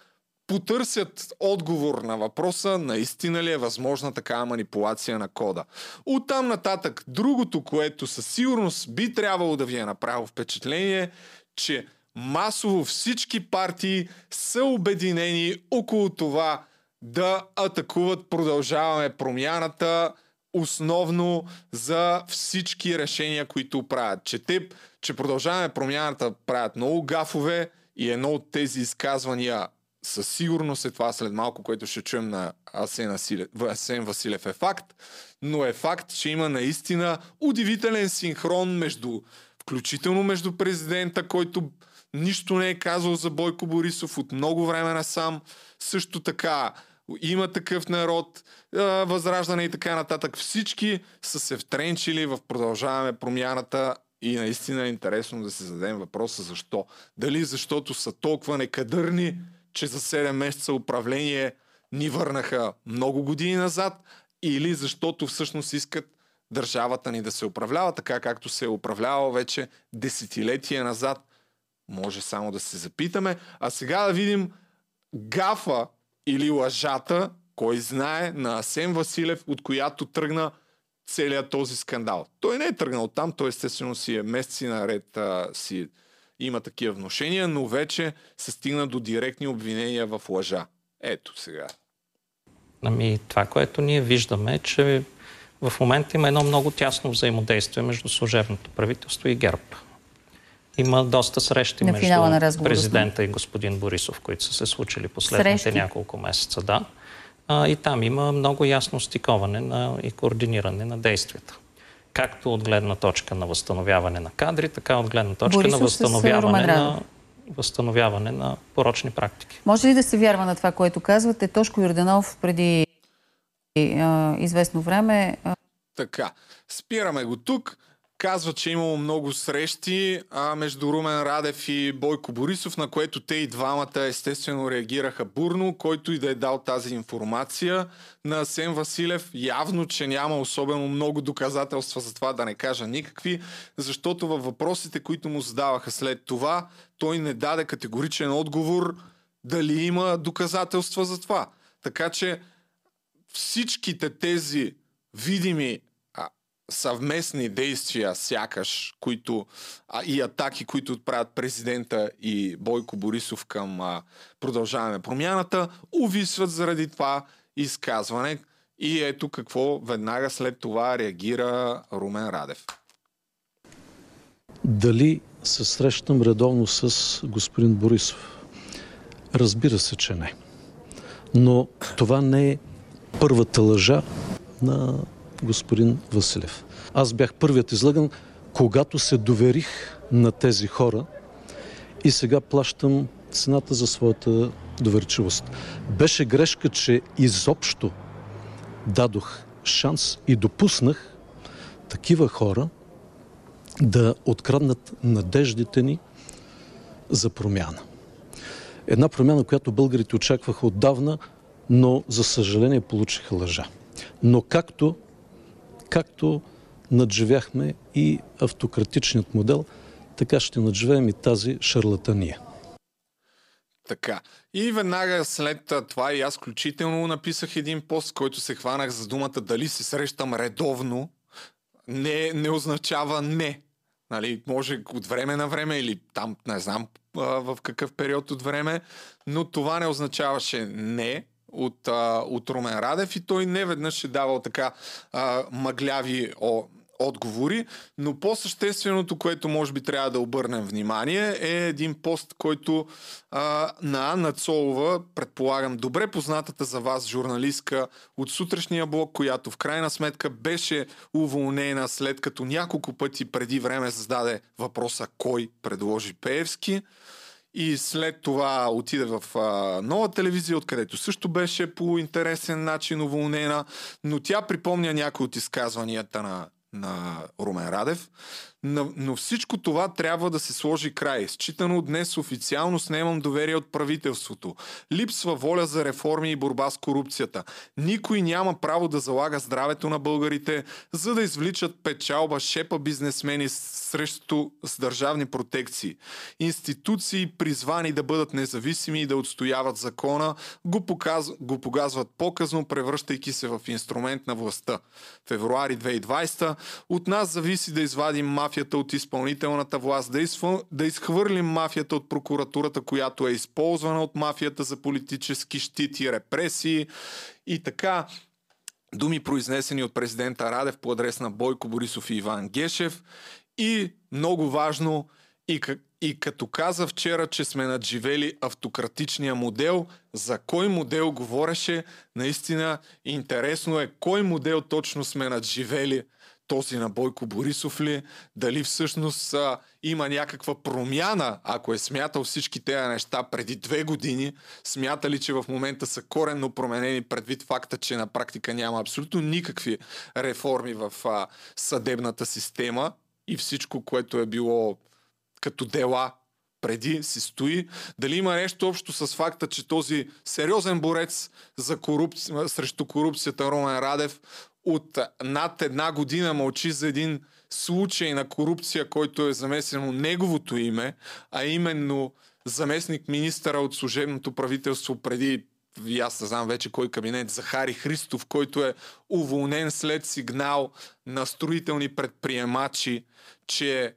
потърсят отговор на въпроса наистина ли е възможна такава манипулация на кода. Оттам нататък, другото, което със сигурност би трябвало да ви е направило впечатление, че масово всички партии са обединени около това да атакуват. Продължаваме промяната основно за всички решения, които правят. Че те, че продължаваме промяната правят много гафове и едно от тези изказвания със сигурност е това след малко, което ще чуем на Асен, Асилев, Асен Василев. Е факт, но е факт, че има наистина удивителен синхрон между, включително между президента, който нищо не е казал за Бойко Борисов от много време насам, също така има такъв народ, възраждане и така нататък. Всички са се втренчили в продължаваме промяната и наистина е интересно да се зададем въпроса защо. Дали защото са толкова некадърни, че за 7 месеца управление ни върнаха много години назад, или защото всъщност искат държавата ни да се управлява така, както се е управлявала вече десетилетия назад. Може само да се запитаме. А сега да видим гафа или лъжата, кой знае, на Асен Василев, от която тръгна целият този скандал. Той не е тръгнал там, той естествено си е месеци наред а, си има такива вношения, но вече се стигна до директни обвинения в лъжа. Ето сега. Ами, това, което ние виждаме е, че в момента има едно много тясно взаимодействие между служебното правителство и ГЕРБ. Има доста срещи на между на президента и господин Борисов, които са се случили последните срещи. няколко месеца. Да. А, и там има много ясно стиковане на, и координиране на действията. Както от гледна точка на възстановяване на кадри, така от гледна точка Борисов на възстановяване на, възстановяване на порочни практики. Може ли да се вярва на това, което казвате? Тошко Йорданов преди а, известно време... А... Така, спираме го тук. Казва, че е имало много срещи а, между Румен Радев и Бойко Борисов, на което те и двамата естествено реагираха бурно, който и да е дал тази информация на Сен Василев. Явно, че няма особено много доказателства за това да не кажа никакви, защото във въпросите, които му задаваха след това, той не даде категоричен отговор дали има доказателства за това. Така че всичките тези видими съвместни действия, сякаш, които, а, и атаки, които отправят президента и Бойко Борисов към а, продължаване промяната, увисват заради това изказване. И ето какво веднага след това реагира Румен Радев. Дали се срещам редовно с господин Борисов? Разбира се, че не. Но това не е първата лъжа на господин Василев. Аз бях първият излъган, когато се доверих на тези хора и сега плащам цената за своята доверчивост. Беше грешка, че изобщо дадох шанс и допуснах такива хора да откраднат надеждите ни за промяна. Една промяна, която българите очакваха отдавна, но за съжаление получиха лъжа. Но както Както надживяхме и автократичният модел, така ще надживеем и тази шарлатания. Така. И веднага след това и аз включително написах един пост, който се хванах за думата дали се срещам редовно. не, не означава не. Нали, може от време на време или там не знам а, в какъв период от време, но това не означаваше не от, а, от Румен Радев и той не веднъж е давал така а, мъгляви о, отговори, но по-същественото, което може би трябва да обърнем внимание е един пост, който а, на Анна Цолова, предполагам, добре познатата за вас журналистка от сутрешния блок, която в крайна сметка беше уволнена след като няколко пъти преди време зададе въпроса кой предложи Пеевски. И след това отиде в а, нова телевизия, откъдето също беше по интересен начин уволнена, но тя припомня някои от изказванията на на Румен Радев. Но, но всичко това трябва да се сложи край. Считано днес официално снемам доверие от правителството. Липсва воля за реформи и борба с корупцията. Никой няма право да залага здравето на българите, за да извличат печалба шепа бизнесмени срещу с държавни протекции. Институции, призвани да бъдат независими и да отстояват закона, го, показ... го погазват показно, превръщайки се в инструмент на властта. Февруари 2020 от нас зависи да извадим мафията от изпълнителната власт, да, изфъ... да изхвърлим мафията от прокуратурата, която е използвана от мафията за политически щити, репресии и така. Думи произнесени от президента Радев по адрес на Бойко Борисов и Иван Гешев. И много важно, и, и като каза вчера, че сме надживели автократичния модел, за кой модел говореше, наистина интересно е кой модел точно сме надживели този на Бойко Борисов ли, дали всъщност а, има някаква промяна, ако е смятал всички тези неща преди две години, смята ли, че в момента са коренно променени предвид факта, че на практика няма абсолютно никакви реформи в а, съдебната система и всичко, което е било като дела преди си стои, дали има нещо общо с факта, че този сериозен борец за корупци... срещу корупцията Ромен Радев от над една година мълчи за един случай на корупция, който е замесено неговото име, а именно заместник министъра от служебното правителство преди и аз не знам вече кой кабинет, Захари Христов, който е уволнен след сигнал на строителни предприемачи, че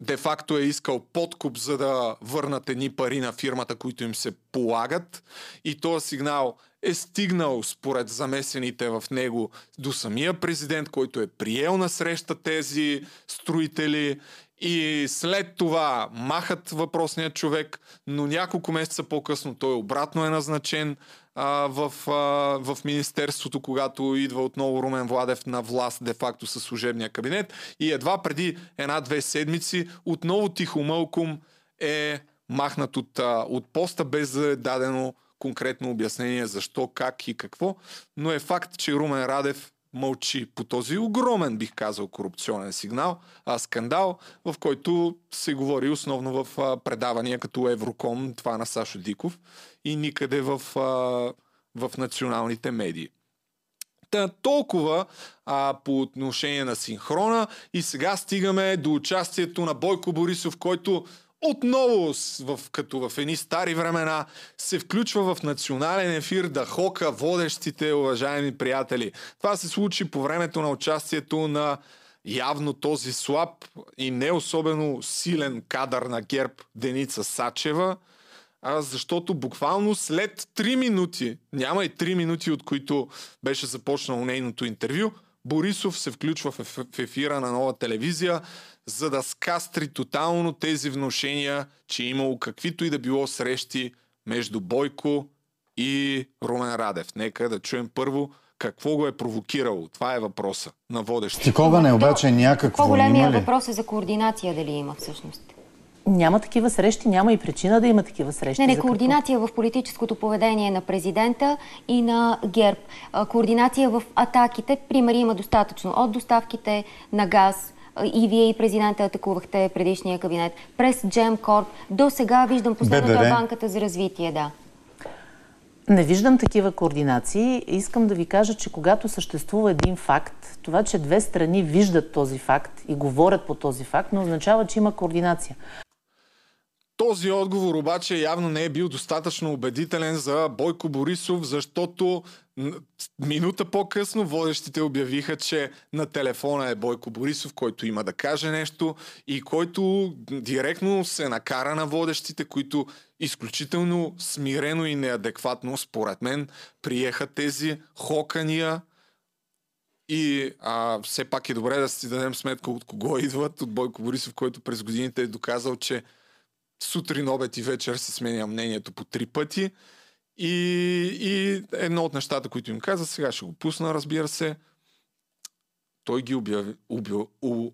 де-факто е искал подкуп, за да върнат едни пари на фирмата, които им се полагат. И този сигнал е стигнал, според замесените в него, до самия президент, който е приел на среща тези строители и след това махат въпросния човек, но няколко месеца по-късно той обратно е назначен а, в, а, в Министерството, когато идва отново Румен Владев на власт, де-факто със служебния кабинет. И едва преди една-две седмици отново тихомълком е махнат от, от поста, без да е дадено конкретно обяснение защо, как и какво. Но е факт, че Румен Радев мълчи по този огромен, бих казал, корупционен сигнал, а, скандал, в който се говори основно в а, предавания като Евроком, това на Сашо Диков и никъде в, а, в националните медии. Та, толкова а, по отношение на синхрона и сега стигаме до участието на Бойко Борисов, който отново, в, като в едни стари времена, се включва в национален ефир да хока водещите, уважаеми приятели. Това се случи по времето на участието на явно този слаб и не особено силен кадър на ГЕРБ Деница Сачева, а защото буквално след 3 минути, няма и 3 минути, от които беше започнало нейното интервю, Борисов се включва в ефира на нова телевизия, за да скастри тотално тези вношения, че е имало каквито и да било срещи между Бойко и Румен Радев. Нека да чуем първо какво го е провокирало. Това е въпроса на водещи. Такова не обаче някакво По-големия въпрос е за координация дали има всъщност. Няма такива срещи, няма и причина да има такива срещи. Не, не, координация в политическото поведение на президента и на ГЕРБ. Координация в атаките, примери има достатъчно. От доставките на газ, и вие и президента атакувахте предишния кабинет, през Gemcorp. До сега виждам последната банката за развитие, да. Не виждам такива координации. Искам да ви кажа, че когато съществува един факт, това, че две страни виждат този факт и говорят по този факт, не означава, че има координация. Този отговор обаче явно не е бил достатъчно убедителен за Бойко Борисов, защото минута по-късно водещите обявиха, че на телефона е Бойко Борисов, който има да каже нещо и който директно се накара на водещите, които изключително смирено и неадекватно, според мен, приеха тези хокания. И а, все пак е добре да си дадем сметка от кого идват, от Бойко Борисов, който през годините е доказал, че сутрин, обед и вечер се сменя мнението по три пъти. И, и едно от нещата, които им каза, сега ще го пусна, разбира се, той ги обяви, обяви, у,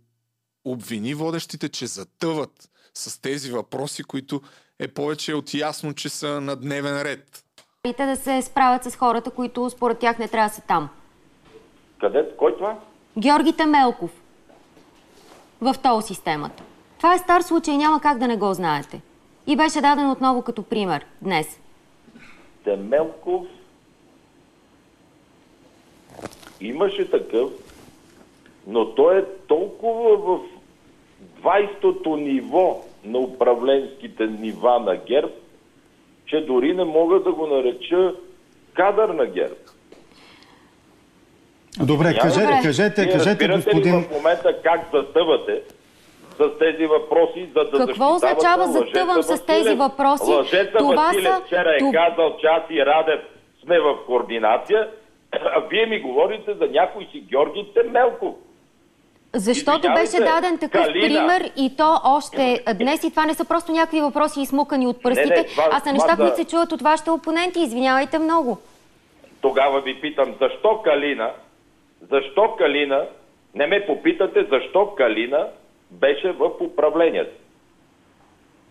обвини водещите, че затъват с тези въпроси, които е повече от ясно, че са на дневен ред. И те да се справят с хората, които според тях не трябва да са там. Къде? Кой това? Георги Темелков. В тол системата. Това е стар случай, няма как да не го знаете. И беше даден отново като пример днес. Темелков имаше такъв, но той е толкова в 20-то ниво на управленските нива на ГЕРБ, че дори не мога да го нареча кадър на ГЕРБ. Добре, кажете, кажете, кажете, господин... Ли в момента как затъвате с тези въпроси, за да Какво означава затъвам с тези въпроси? Лъжеца Това Василев са... вчера е казал, че аз и Радев сме в координация, а вие ми говорите за някой си Георги Темелков. Защото беше даден такъв Калина. пример и то още днес и това не са просто някакви въпроси измукани от пръстите, не, не, това, а са неща, които се чуват от вашите опоненти. Извинявайте много. Тогава ви питам, защо Калина, защо Калина, не ме попитате защо Калина беше в управлението.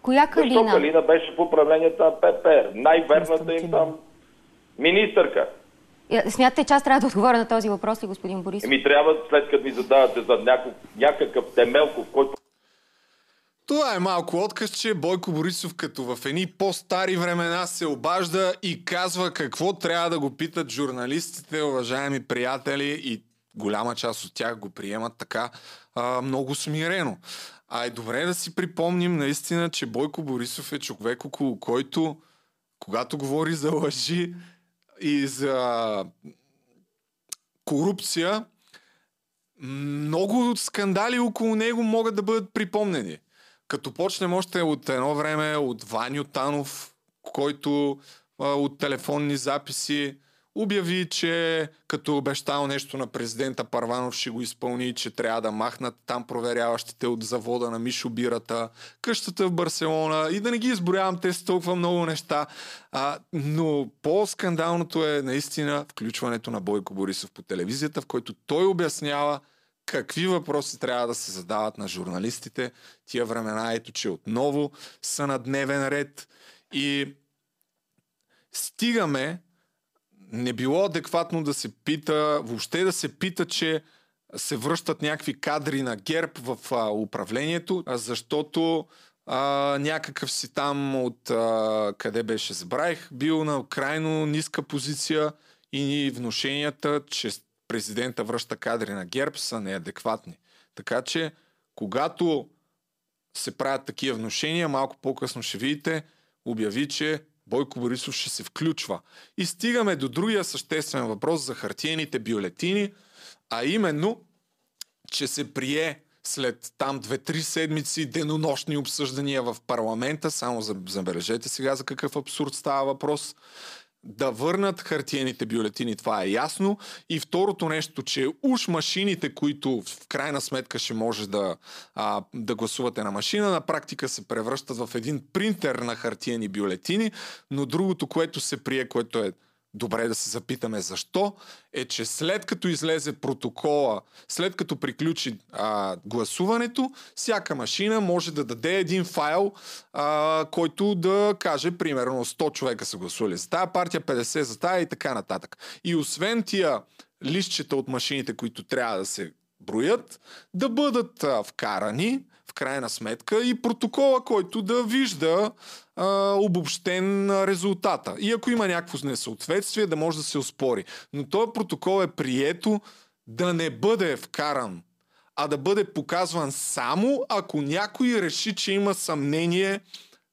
Коя Калина? Защо Калина беше в управлението на ППР? Най-верната им там министърка. Смятате, че аз трябва да отговоря на този въпрос ли, господин Борис? Еми трябва, след като ми задавате за някакъв, някакъв темелков, който това е малко отказ, че Бойко Борисов като в едни по-стари времена се обажда и казва какво трябва да го питат журналистите, уважаеми приятели и голяма част от тях го приемат така а, много смирено. А е добре да си припомним наистина, че Бойко Борисов е човек, около който, когато говори за лъжи и за корупция, много скандали около него могат да бъдат припомнени. Като почнем още от едно време от Ваню Танов, който а, от телефонни записи обяви, че като обещал нещо на президента Парванов ще го изпълни, че трябва да махнат там проверяващите от завода на Мишо Бирата, къщата в Барселона и да не ги изброявам, те са толкова много неща. А, но по-скандалното е наистина включването на Бойко Борисов по телевизията, в който той обяснява какви въпроси трябва да се задават на журналистите. Тия времена ето, че отново са на дневен ред и стигаме не било адекватно да се пита, въобще да се пита, че се връщат някакви кадри на ГЕРБ в а, управлението, защото а, някакъв си там от а, къде беше забравих, бил на крайно ниска позиция и вношенията, че президента връща кадри на ГЕРБ са неадекватни. Така че, когато се правят такива вношения, малко по-късно ще видите, обяви, че Бойко Борисов ще се включва. И стигаме до другия съществен въпрос за хартиените бюлетини, а именно, че се прие след там две-три седмици денонощни обсъждания в парламента, само забележете сега за какъв абсурд става въпрос, да върнат хартиените бюлетини, това е ясно. И второто нещо, че уж машините, които в крайна сметка ще може да, а, да гласувате на машина, на практика се превръщат в един принтер на хартиени бюлетини, но другото, което се прие, което е добре да се запитаме защо, е, че след като излезе протокола, след като приключи а, гласуването, всяка машина може да даде един файл, а, който да каже, примерно, 100 човека са гласували за тази партия, 50 за тази и така нататък. И освен тия листчета от машините, които трябва да се броят, да бъдат а, вкарани крайна сметка и протокола, който да вижда а, обобщен резултата. И ако има някакво несъответствие, да може да се оспори. Но този протокол е прието да не бъде вкаран, а да бъде показван само ако някой реши, че има съмнение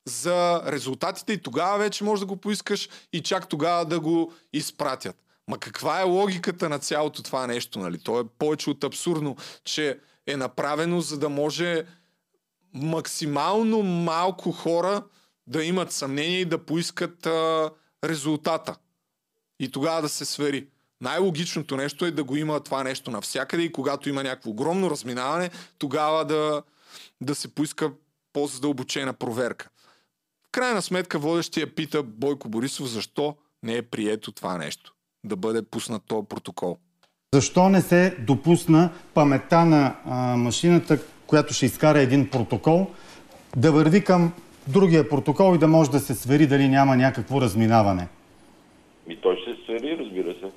за резултатите и тогава вече можеш да го поискаш и чак тогава да го изпратят. Ма каква е логиката на цялото това нещо, нали? То е повече от абсурдно, че е направено, за да може максимално малко хора да имат съмнение и да поискат а, резултата. И тогава да се свери. Най-логичното нещо е да го има това нещо навсякъде и когато има някакво огромно разминаване, тогава да, да се поиска по-задълбочена проверка. В крайна сметка водещия пита Бойко Борисов защо не е прието това нещо. Да бъде пуснат този протокол. Защо не се допусна паметта на а, машината, която ще изкара един протокол, да върви към другия протокол и да може да се свери дали няма някакво разминаване? И той ще се свери, разбира се.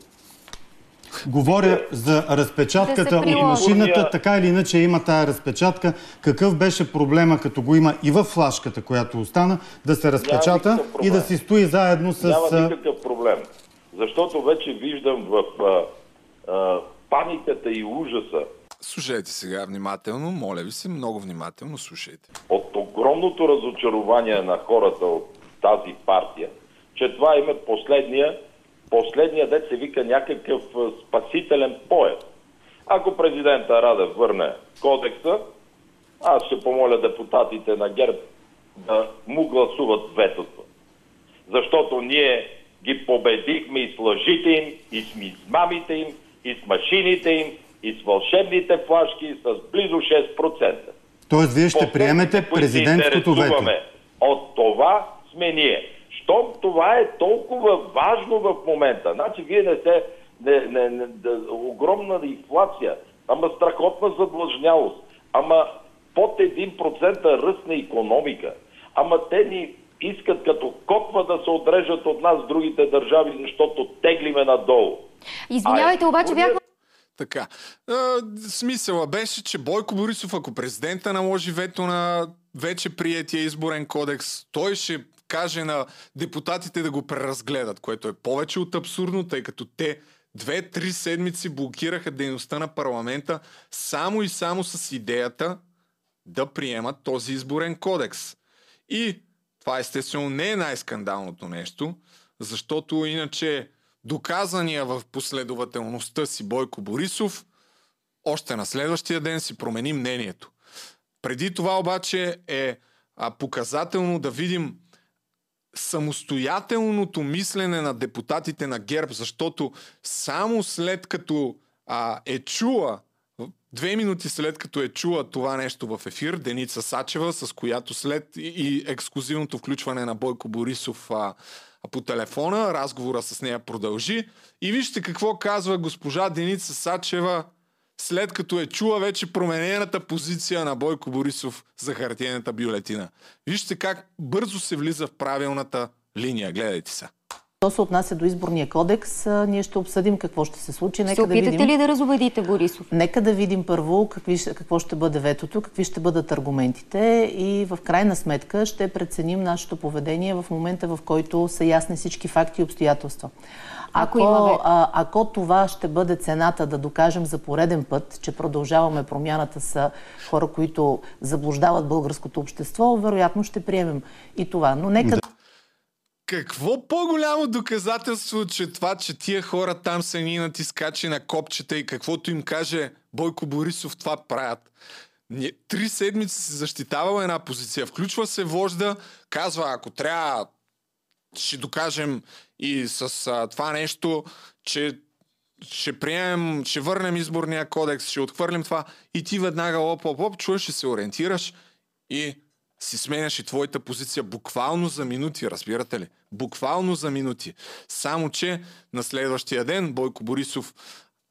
Говоря за разпечатката от машината, така или иначе има тая разпечатка. Какъв беше проблема, като го има и в флашката, която остана, да се разпечата и да си стои заедно с... Няма никакъв проблем. Защото вече виждам в а, а, паниката и ужаса. Слушайте сега внимателно, моля ви се, много внимателно слушайте. От огромното разочарование на хората от тази партия, че това има последния последния дет се вика някакъв спасителен пояс. Ако президента Радев върне кодекса, аз ще помоля депутатите на ГЕРБ да му гласуват ветото. Защото ние ги победихме и с лъжите им, и с измамите им, и с машините им, и с вълшебните флашки с близо 6%. Тоест вие ще приемете президентското вето? От това сме ние щом това е толкова важно в момента, значи вие не се, не, не, не, да, огромна инфлация, ама страхотна задлъжнялост, ама под 1% ръст на економика, ама те ни искат като котва да се отрежат от нас другите държави, защото теглиме надолу. Извинявайте, обаче бях така. А, смисъла беше, че Бойко Борисов, ако президента наложи вето на вече приятия изборен кодекс, той ще каже на депутатите да го преразгледат, което е повече от абсурдно, тъй като те две-три седмици блокираха дейността на парламента само и само с идеята да приемат този изборен кодекс. И това естествено не е най-скандалното нещо, защото иначе доказания в последователността си Бойко Борисов още на следващия ден си промени мнението. Преди това обаче е показателно да видим самостоятелното мислене на депутатите на ГЕРБ, защото само след като а, е чула, две минути след като е чула това нещо в ефир, Деница Сачева, с която след и ексклюзивното включване на Бойко Борисов а, по телефона, разговора с нея продължи. И вижте какво казва госпожа Деница Сачева след като е чула вече променената позиция на Бойко Борисов за хартиената бюлетина. Вижте как бързо се влиза в правилната линия. Гледайте се. То се отнася до изборния кодекс. Ние ще обсъдим какво ще се случи. Нека ще опитате да видим... ли да разобедите Борисов? Нека да видим първо какви, какво ще бъде ветото, какви ще бъдат аргументите и в крайна сметка ще преценим нашето поведение в момента, в който са ясни всички факти и обстоятелства. Ако, ако, а, ако това ще бъде цената да докажем за пореден път, че продължаваме промяната с хора, които заблуждават българското общество, вероятно ще приемем и това. Но нека да. Какво по-голямо доказателство, че това, че тия хора там са ни натискачи на копчета и каквото им каже Бойко Борисов, това правят. Три седмици се защитавала една позиция. Включва се вожда, казва, ако трябва ще докажем и с а, това нещо, че ще приемем, ще върнем изборния кодекс, ще отхвърлим това и ти веднага лоп, лоп, лоп, чуеш и се ориентираш и си сменяш и твоята позиция буквално за минути, разбирате ли? Буквално за минути. Само, че на следващия ден Бойко Борисов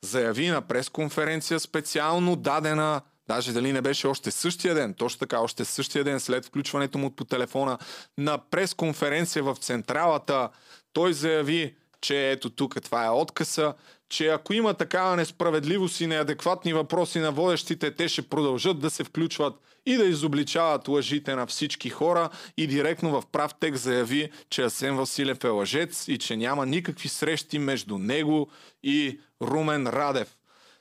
заяви на пресконференция специално дадена Даже дали не беше още същия ден, точно така, още същия ден след включването му по телефона на пресконференция в Централата, той заяви, че ето тук това е откъса, че ако има такава несправедливост и неадекватни въпроси на водещите, те ще продължат да се включват и да изобличават лъжите на всички хора и директно в прав текст заяви, че Асен Василев е лъжец и че няма никакви срещи между него и Румен Радев.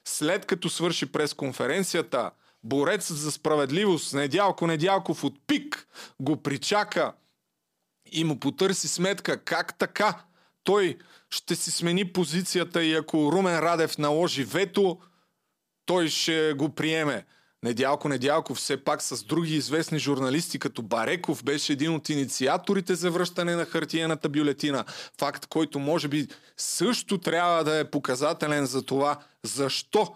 След като свърши пресконференцията, борец за справедливост Недялко Недялков от ПИК го причака и му потърси сметка как така той ще си смени позицията и ако Румен Радев наложи вето, той ще го приеме. Недялко Недялко все пак с други известни журналисти, като Бареков, беше един от инициаторите за връщане на хартиената бюлетина. Факт, който може би също трябва да е показателен за това, защо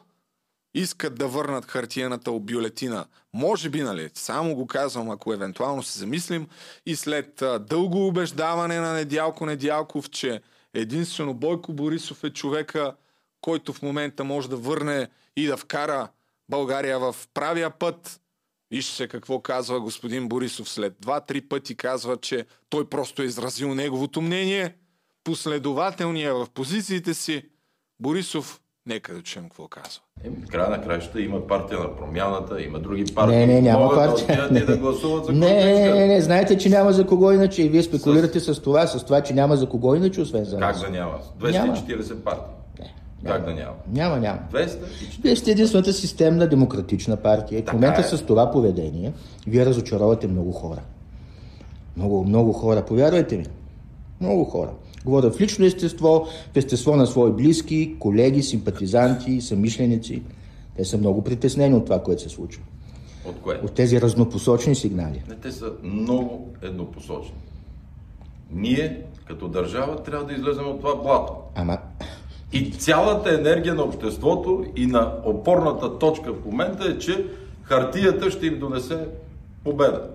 искат да върнат хартиената бюлетина. Може би, нали, само го казвам, ако евентуално се замислим и след а, дълго убеждаване на Недялко Недялков, че единствено Бойко Борисов е човека, който в момента може да върне и да вкара България в правия път. Вижте какво казва господин Борисов след два-три пъти казва, че той просто е изразил неговото мнение. Последователния в позициите си. Борисов Нека да чуем какво казва. Е, в края на краищата има партия на промяната, има други партии. Не, не, няма могат партия. Да, не. да гласуват за *laughs* не, не, не, не, знаете, че няма за кого иначе. И вие спекулирате с... с това, с това, че няма за кого иначе, освен за нас. Как да няма? 240 няма. партии. Не, как да няма? Няма, няма. 240. Вие сте единствената системна демократична партия. в момента е. с това поведение вие разочаровате много хора. Много, много хора. Повярвайте ми. Много хора. Говоря в лично естество, в естество на свои близки, колеги, симпатизанти, самишленици. Те са много притеснени от това, което се случва. От кое? От тези разнопосочни сигнали. Не, те са много еднопосочни. Ние, като държава, трябва да излезем от това блато. Ама... И цялата енергия на обществото и на опорната точка в момента е, че хартията ще им донесе победа.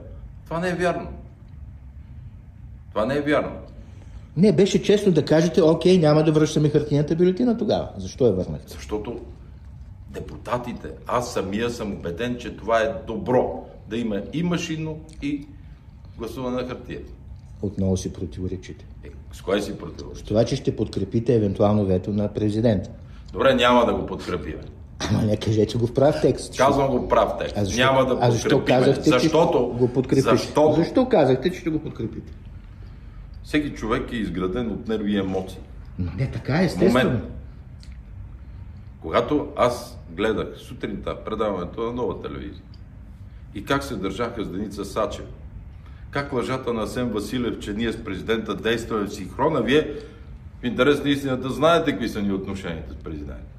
Това не е вярно. Това не е вярно. Не, беше честно да кажете, окей, няма да връщаме хартината бюлетина тогава. Защо я върнахте? Защото депутатите, аз самия съм убеден, че това е добро. Да има и машинно, и гласуване на хартия. Отново си противоречите. Е, с кое си противоречите? С това, че ще подкрепите евентуално вето на президента. Добре, няма да го подкрепим. Ама не кажете го в прав текст. Казвам го в прав текст. А защо, няма да. А защо казахте, защото, че го подкрепите? Защото... Защо казахте, че ще го подкрепите? Всеки човек е изграден от нерви и емоции. Но не така, е, естествено. Момент, когато аз гледах сутринта предаването на нова телевизия и как се държаха с Деница Сачев, как лъжата на Асен Василев, че ние с президента действаме в синхрона, вие в интерес на истината знаете какви са ни отношенията с президента.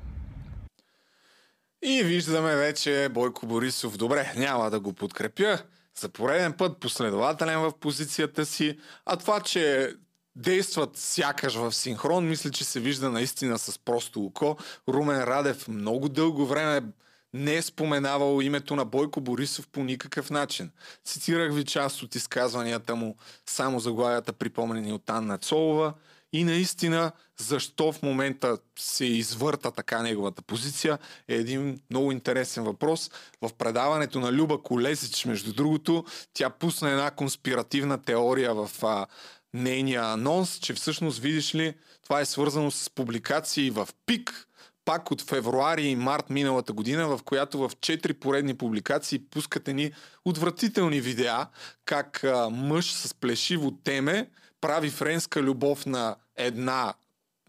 И виждаме вече Бойко Борисов. Добре, няма да го подкрепя за пореден път последователен в позицията си, а това, че действат сякаш в синхрон, мисля, че се вижда наистина с просто око. Румен Радев много дълго време не е споменавал името на Бойко Борисов по никакъв начин. Цитирах ви част от изказванията му, само заглавията припомнени от Анна Цолова – и наистина, защо в момента се извърта така неговата позиция, е един много интересен въпрос. В предаването на Люба Колезич, между другото, тя пусна една конспиративна теория в а, нейния анонс, че всъщност, видиш ли, това е свързано с публикации в ПИК, пак от февруари и март миналата година, в която в четири поредни публикации пускате ни отвратителни видеа, как а, мъж с плешиво теме прави френска любов на една,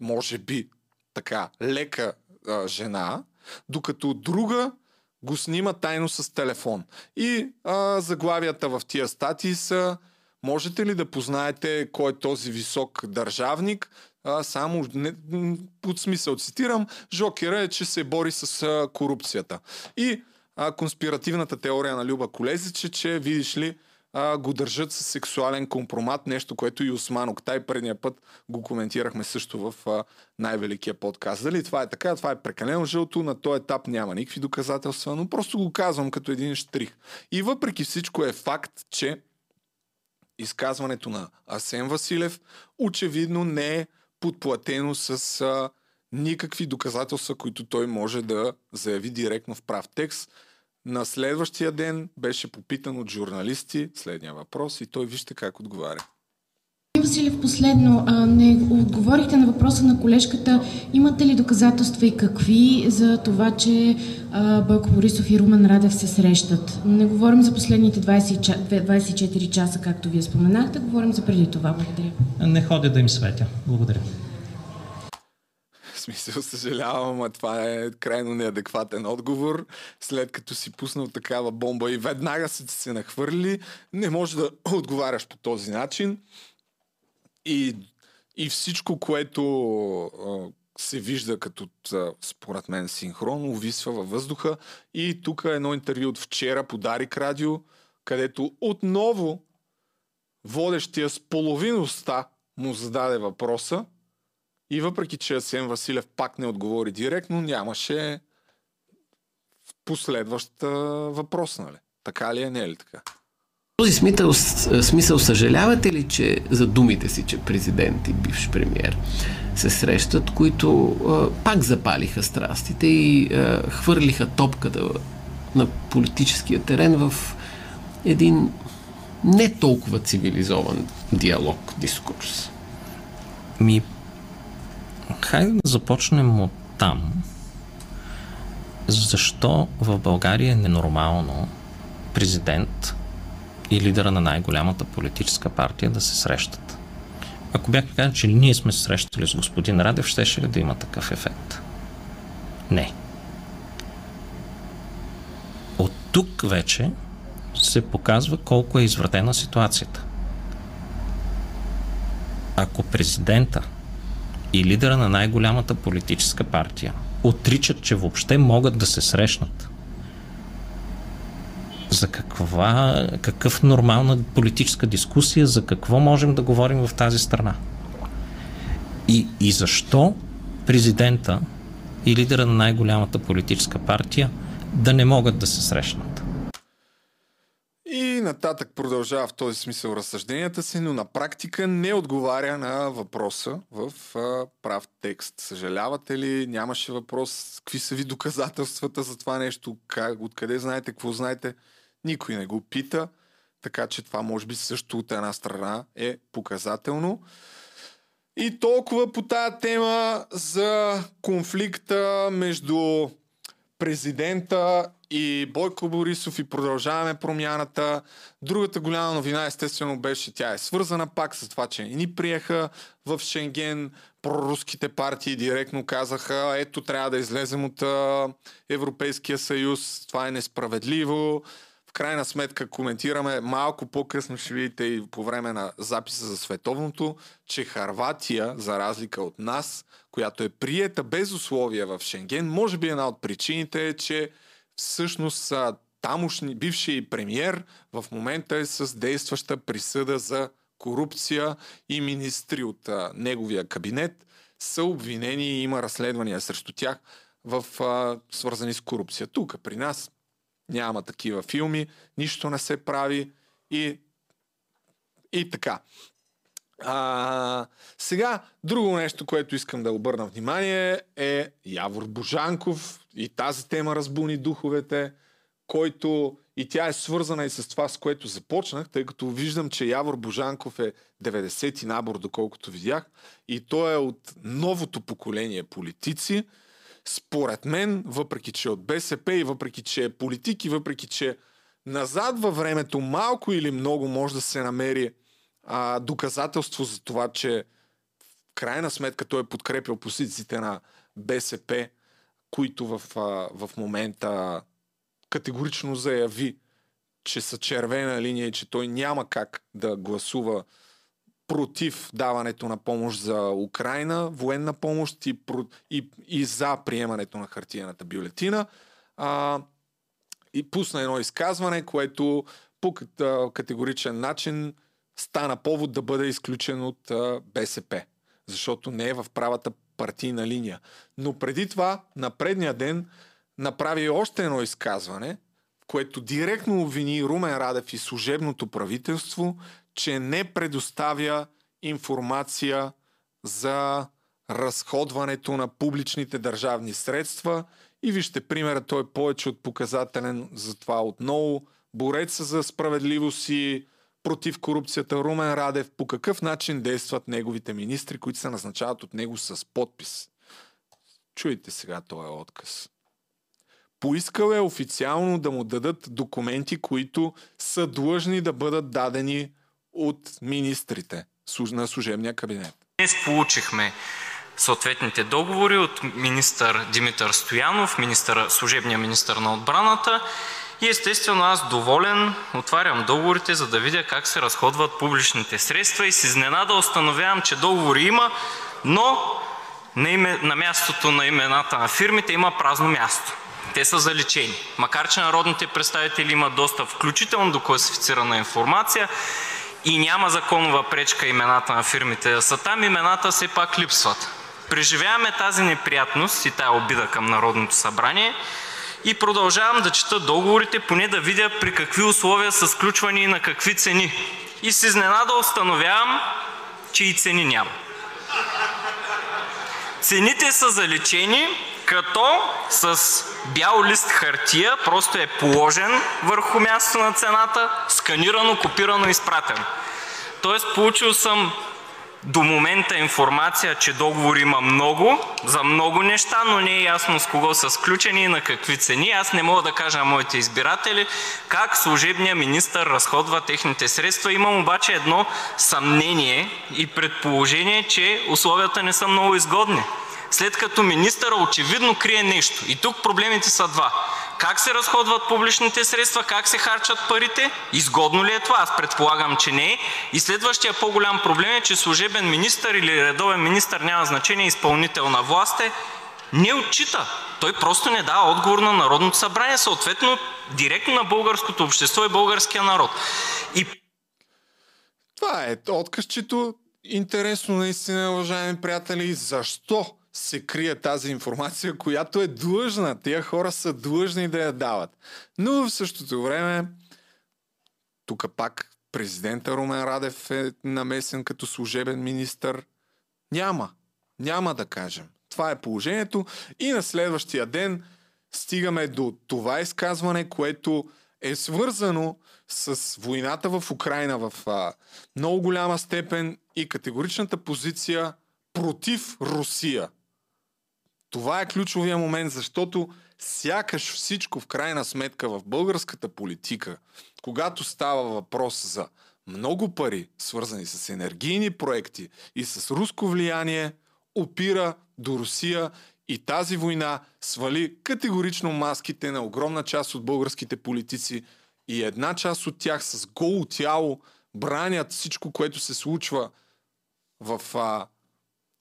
може би, така, лека а, жена, докато друга го снима тайно с телефон. И а, заглавията в тия статии са Можете ли да познаете кой е този висок държавник? А, само не, под смисъл цитирам, Жокера е, че се бори с а, корупцията. И а, конспиративната теория на Люба Колезич е, че видиш ли, а, го държат с сексуален компромат, нещо, което и Осман Октай предния път го коментирахме също в а, най-великия подкаст. Дали това е така, това е прекалено жълто, на този етап няма никакви доказателства, но просто го казвам като един штрих. И въпреки всичко е факт, че изказването на Асен Василев очевидно не е подплатено с а, никакви доказателства, които той може да заяви директно в прав текст. На следващия ден беше попитан от журналисти следния въпрос и той вижте как отговаря. Василев, последно, а, не отговорихте на въпроса на колежката. Имате ли доказателства и какви за това, че а, Бойко Борисов и Румен Радев се срещат? Не говорим за последните 20, 24 часа, както вие споменахте, говорим за преди това. Благодаря. Не ходя да им светя. Благодаря смисъл, съжалявам, а това е крайно неадекватен отговор. След като си пуснал такава бомба и веднага са се нахвърли, не може да отговаряш по този начин. И, и всичко, което се вижда като, според мен, синхрон, увисва във въздуха. И тук е едно интервю от вчера по Дарик Радио, където отново водещия с половиността му зададе въпроса и въпреки, че Асен Василев пак не отговори директно, нямаше последващ въпрос, нали? Така ли е, не е ли така? Този смисъл, смисъл съжалявате ли, че за думите си, че президент и бивш премьер се срещат, които а, пак запалиха страстите и а, хвърлиха топката на политическия терен в един не толкова цивилизован диалог, дискурс? Ми, хайде да започнем от там. Защо в България е ненормално президент и лидера на най-голямата политическа партия да се срещат? Ако бях казал, че ние сме се срещали с господин Радев, щеше ли да има такъв ефект? Не. От тук вече се показва колко е извратена ситуацията. Ако президента и лидера на най-голямата политическа партия отричат, че въобще могат да се срещнат, за каква, какъв нормална политическа дискусия, за какво можем да говорим в тази страна? И, и защо президента и лидера на най-голямата политическа партия да не могат да се срещнат? И нататък продължава в този смисъл разсъжденията си, но на практика не отговаря на въпроса в а, прав текст. Съжалявате ли? Нямаше въпрос. Какви са ви доказателствата за това нещо? Как, откъде знаете? Какво знаете? Никой не го пита. Така че това може би също от една страна е показателно. И толкова по тая тема за конфликта между президента и Бойко Борисов и продължаваме промяната. Другата голяма новина, естествено, беше, тя е свързана пак с това, че ни приеха в Шенген. Проруските партии директно казаха, ето трябва да излезем от Европейския съюз, това е несправедливо. В крайна сметка коментираме малко по-късно, ще видите и по време на записа за световното, че Харватия, за разлика от нас, която е приета без условия в Шенген, може би една от причините е, че всъщност тамошни бивши премьер в момента е с действаща присъда за корупция и министри от а, неговия кабинет са обвинени и има разследвания срещу тях в а, свързани с корупция. Тук при нас няма такива филми, нищо не се прави и, и така. А, сега, друго нещо, което искам да обърна внимание е Явор Божанков и тази тема разбуни духовете, който и тя е свързана и с това, с което започнах, тъй като виждам, че Явор Божанков е 90-ти набор, доколкото видях, и той е от новото поколение политици. Според мен, въпреки че е от БСП и въпреки че е политик и въпреки че назад във времето малко или много може да се намери а, доказателство за това, че в крайна сметка той е подкрепил позициите на БСП, които в, в момента категорично заяви, че са червена линия и че той няма как да гласува против даването на помощ за Украина, военна помощ и, и, и за приемането на хартияната бюлетина. А, и пусна едно изказване, което по категоричен начин стана повод да бъде изключен от БСП, защото не е в правата партийна линия. Но преди това, на предния ден, направи още едно изказване, което директно обвини Румен Радев и служебното правителство, че не предоставя информация за разходването на публичните държавни средства. И вижте, примерът той е повече от показателен за това отново. Бореца за справедливост и против корупцията Румен Радев, по какъв начин действат неговите министри, които се назначават от него с подпис. Чуйте сега този отказ. Поискал е официално да му дадат документи, които са длъжни да бъдат дадени от министрите на служебния кабинет. Днес получихме съответните договори от министър Димитър Стоянов, министър, служебния министър на отбраната И естествено аз доволен отварям договорите, за да видя как се разходват публичните средства и с изненада установявам, че договори има, но на, име, на мястото на имената на фирмите има празно място. Те са заличени. Макар че народните представители имат достъп включително до класифицирана информация и няма законова пречка имената на фирмите да са там, имената все пак липсват. Преживяваме тази неприятност и тая обида към Народното събрание и продължавам да чета договорите, поне да видя при какви условия са сключвани и на какви цени. И с изненада установявам, че и цени няма. Цените са заличени, като с бял лист хартия просто е положен върху мястото на цената, сканирано, копирано, изпратено. Тоест получил съм до момента информация, че договори има много, за много неща, но не е ясно с кого са сключени и на какви цени. Аз не мога да кажа на моите избиратели как служебният министър разходва техните средства. Имам обаче едно съмнение и предположение, че условията не са много изгодни след като министъра очевидно крие нещо. И тук проблемите са два. Как се разходват публичните средства, как се харчат парите, изгодно ли е това? Аз предполагам, че не е. И следващия по-голям проблем е, че служебен министър или редовен министър, няма значение, изпълнител на власт е, не отчита. Той просто не дава отговор на Народното събрание, съответно директно на българското общество и българския народ. И... Това е откъсчето. Интересно наистина, уважаеми приятели, защо се крие тази информация, която е длъжна. Тия хора са длъжни да я дават. Но в същото време, тук пак президента Румен Радев е намесен като служебен министър. Няма. Няма да кажем. Това е положението. И на следващия ден стигаме до това изказване, което е свързано с войната в Украина в а, много голяма степен и категоричната позиция против Русия. Това е ключовия момент, защото сякаш всичко в крайна сметка в българската политика, когато става въпрос за много пари, свързани с енергийни проекти и с руско влияние, опира до Русия и тази война свали категорично маските на огромна част от българските политици и една част от тях с голо тяло бранят всичко, което се случва в, а,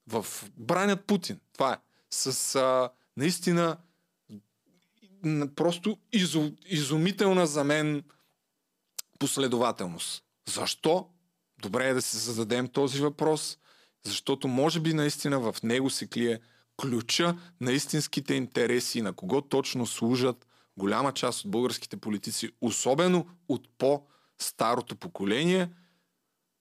в бранят Путин. Това е с а, наистина просто изу, изумителна за мен последователност. Защо? Добре е да се зададем този въпрос, защото може би наистина в него се клие ключа на истинските интереси, на кого точно служат голяма част от българските политици, особено от по-старото поколение.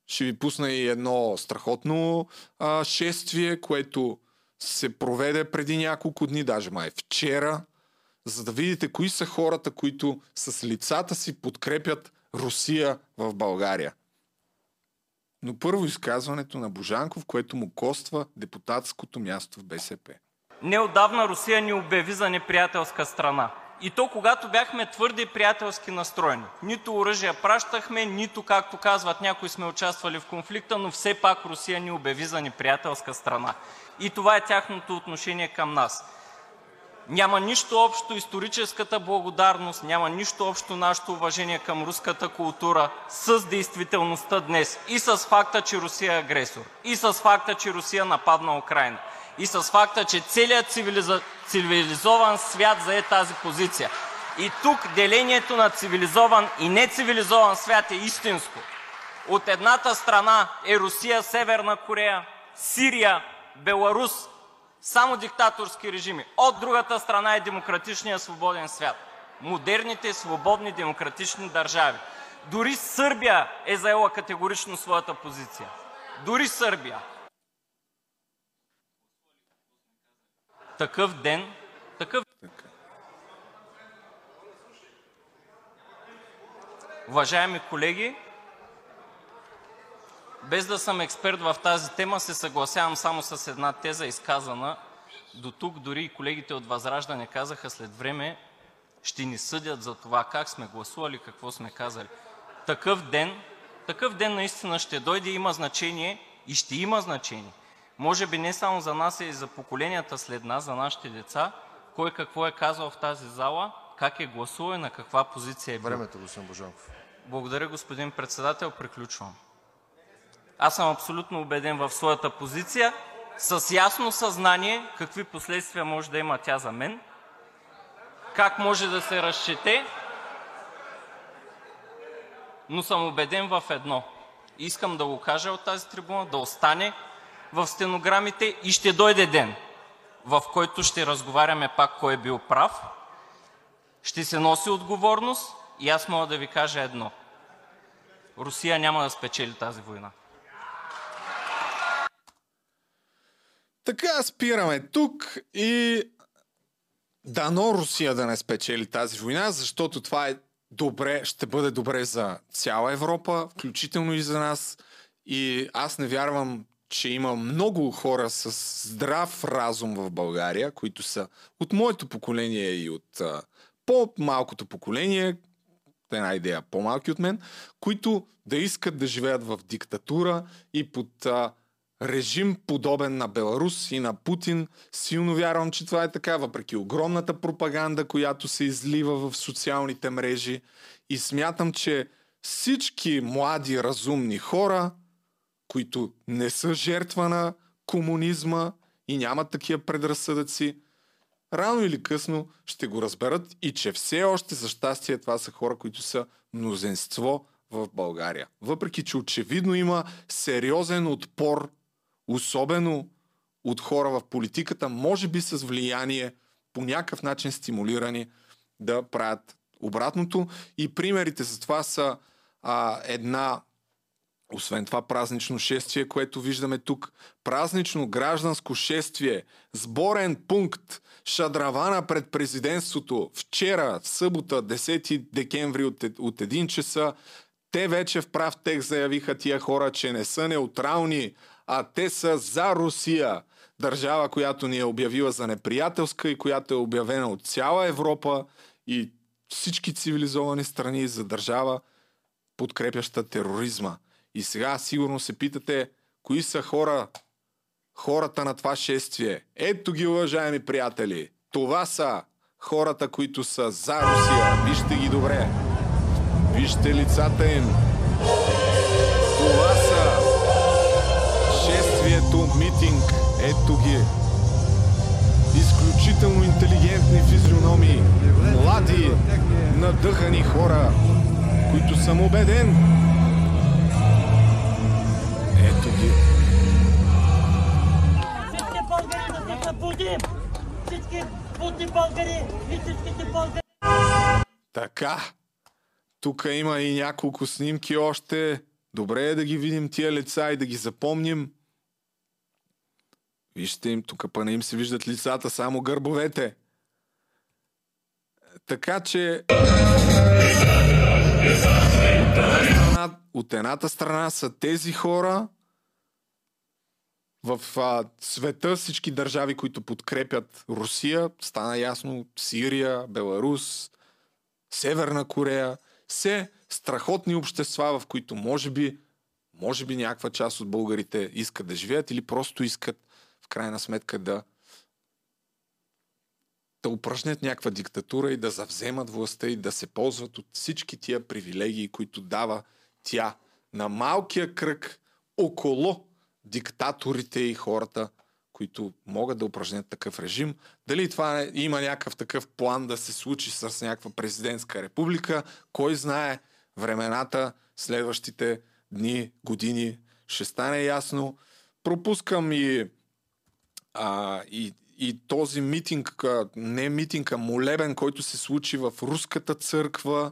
Ще ви пусна и едно страхотно а, шествие, което се проведе преди няколко дни, даже май вчера, за да видите кои са хората, които с лицата си подкрепят Русия в България. Но първо изказването на Божанков, което му коства депутатското място в БСП. Неодавна Русия ни обяви за неприятелска страна. И то когато бяхме твърде приятелски настроени. Нито оръжия пращахме, нито, както казват някои, сме участвали в конфликта, но все пак Русия ни обяви за неприятелска страна и това е тяхното отношение към нас. Няма нищо общо историческата благодарност, няма нищо общо нашето уважение към руската култура с действителността днес и с факта, че Русия е агресор, и с факта, че Русия нападна Украина, и с факта, че целият цивилиза... цивилизован свят зае тази позиция. И тук делението на цивилизован и нецивилизован свят е истинско. От едната страна е Русия, Северна Корея, Сирия, Беларус – само диктаторски режими. От другата страна е демократичният свободен свят. Модерните, свободни, демократични държави. Дори Сърбия е заела категорично своята позиция. Дори Сърбия. Такъв ден, такъв Уважаеми колеги, без да съм експерт в тази тема, се съгласявам само с една теза, изказана до тук. Дори и колегите от ВЪЗРАЖДАНЕ казаха след време ще ни съдят за това как сме гласували, какво сме казали. Такъв ден, такъв ден наистина ще дойде, има значение и ще има значение. Може би не само за нас, а и за поколенията след нас, за нашите деца, кой какво е казал в тази зала как е гласувал и на каква позиция е бил. Времето, господин Божанков. Благодаря, господин председател. Приключвам. Аз съм абсолютно убеден в своята позиция, с ясно съзнание какви последствия може да има тя за мен, как може да се разчете, но съм убеден в едно. Искам да го кажа от тази трибуна, да остане в стенограмите и ще дойде ден, в който ще разговаряме пак кой е бил прав, ще се носи отговорност и аз мога да ви кажа едно. Русия няма да спечели тази война. Така спираме тук и дано Русия да не спечели тази война, защото това е добре, ще бъде добре за цяла Европа, включително и за нас. И аз не вярвам, че има много хора с здрав разум в България, които са от моето поколение и от а, по-малкото поколение, една идея по-малки от мен, които да искат да живеят в диктатура и под а, режим подобен на Беларус и на Путин. Силно вярвам, че това е така, въпреки огромната пропаганда, която се излива в социалните мрежи. И смятам, че всички млади разумни хора, които не са жертва на комунизма и нямат такива предразсъдъци, рано или късно ще го разберат и че все още за щастие това са хора, които са мнозенство в България. Въпреки, че очевидно има сериозен отпор особено от хора в политиката, може би с влияние, по някакъв начин стимулирани да правят обратното. И примерите за това са а, една освен това празнично шествие, което виждаме тук, празнично гражданско шествие, сборен пункт, шадравана пред президентството, вчера, в събота, 10 декември от, от 1 часа, те вече в прав текст заявиха тия хора, че не са неутрални, а те са за Русия. Държава, която ни е обявила за неприятелска и която е обявена от цяла Европа и всички цивилизовани страни за държава, подкрепяща тероризма. И сега сигурно се питате, кои са хора, хората на това шествие. Ето ги, уважаеми приятели. Това са хората, които са за Русия. Вижте ги добре. Вижте лицата им. шествието, митинг. Ето ги. Изключително интелигентни физиономии. Млади, надъхани хора, които съм убеден. Ето ги. Всички българи да се събудим! Всички будни българи и всичките българи! Така. Тук има и няколко снимки още. Добре е да ги видим тия лица и да ги запомним. Вижте им, тук па не им се виждат лицата, само гърбовете. Така че... От, едната страна са тези хора, в а, света всички държави, които подкрепят Русия, стана ясно Сирия, Беларус, Северна Корея, все страхотни общества, в които може би, може би някаква част от българите искат да живеят или просто искат крайна сметка да да упражнят някаква диктатура и да завземат властта и да се ползват от всички тия привилегии, които дава тя на малкия кръг около диктаторите и хората, които могат да упражнят такъв режим. Дали това има някакъв такъв план да се случи с някаква президентска република, кой знае времената, следващите дни, години ще стане ясно. Пропускам и, а, и, и този митинг, не митинг, а молебен, който се случи в Руската църква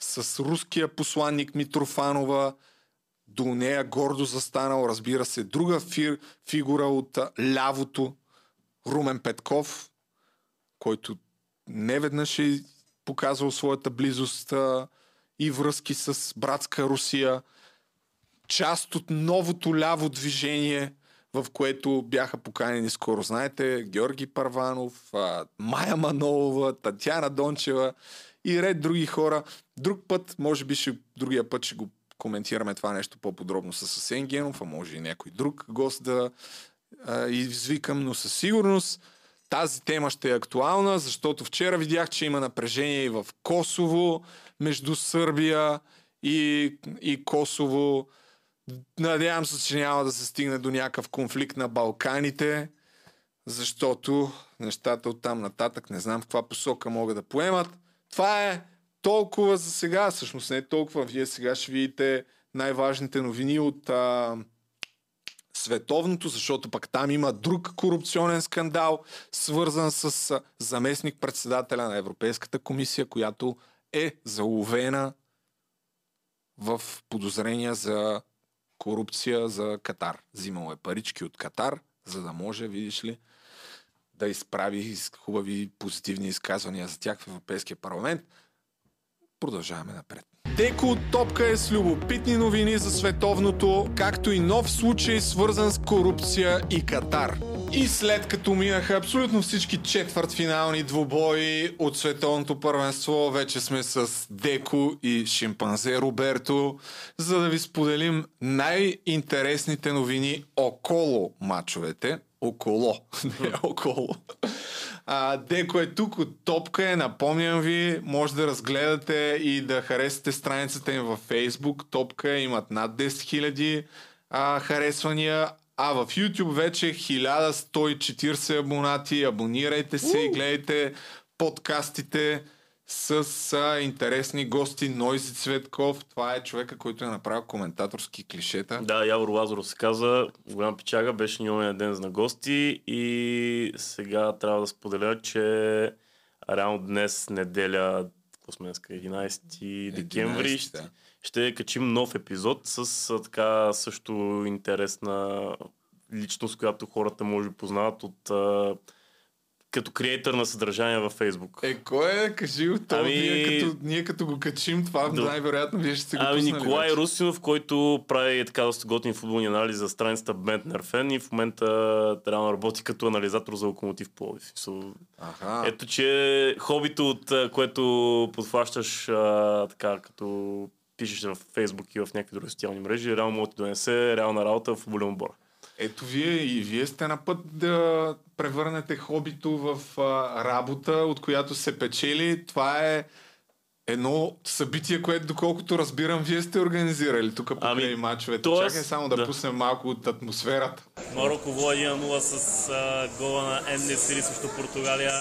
с руския посланник Митрофанова, до нея гордо застанал, разбира се, друга фир, фигура от лявото, Румен Петков, който не веднъж е показвал своята близост и връзки с братска Русия. Част от новото ляво движение, в което бяха поканени скоро, знаете, Георги Парванов, Майя Манолова, Татьяна Дончева и ред други хора. Друг път, може би ще, другия път ще го коментираме това нещо по-подробно с Асен Генов, а може и някой друг гост да а, извикам, но със сигурност тази тема ще е актуална, защото вчера видях, че има напрежение и в Косово между Сърбия и, и Косово. Надявам се, че няма да се стигне до някакъв конфликт на Балканите, защото нещата от там нататък не знам в каква посока могат да поемат. Това е толкова за сега, всъщност не е толкова. Вие сега ще видите най-важните новини от а, световното, защото пък там има друг корупционен скандал, свързан с заместник председателя на Европейската комисия, която е заловена в подозрения за корупция за Катар. Взимал е парички от Катар, за да може, видиш ли, да изправи хубави позитивни изказвания за тях в Европейския парламент. Продължаваме напред. Деко топка е с любопитни новини за световното, както и нов случай свързан с корупция и Катар. И след като минаха абсолютно всички четвъртфинални двубои от световното първенство, вече сме с Деко и шимпанзе Роберто, за да ви споделим най-интересните новини около мачовете. Около, *laughs* не около. А, Деко е тук от Топка е, напомням ви, може да разгледате и да харесате страницата им във Facebook. Топка е, имат над 10 000 а, харесвания, а в YouTube вече 1140 абонати. Абонирайте се и гледайте подкастите с а, интересни гости. Нойзи Цветков. Това е човека, който е направил коментаторски клишета. Да, Явор Лазаров се каза. Голям печага. Беше ни ден на гости. И сега трябва да споделя, че реално днес, неделя, сме 11 декември, 11, ще, да. Ще качим нов епизод с така също интересна личност, която хората може би познават от като креатор на съдържание във Фейсбук. Е, кой е? Кажи го това. Ами... Ние, като, ние като го качим, това да. най-вероятно вие ще се го Ами Николай вече. Русинов, който прави така доста готин футболни анализи за страницата Бентнер Фен и в момента трябва да работи като анализатор за локомотив Пловдив. Ага. Ето, че хобито, от което подхващаш а, така като пишеш в Фейсбук и в някакви други социални мрежи, реално може да донесе реална работа в футболен отбор. Ето вие и вие сте на път да превърнете хобито в а, работа, от която се печели. Това е едно събитие, което доколкото разбирам, вие сте организирали тук по ами, мачовете. Тоест, Чакай само да, да пуснем малко от атмосферата. Марокко води 1-0 с а, гола на Енне Сири срещу Португалия.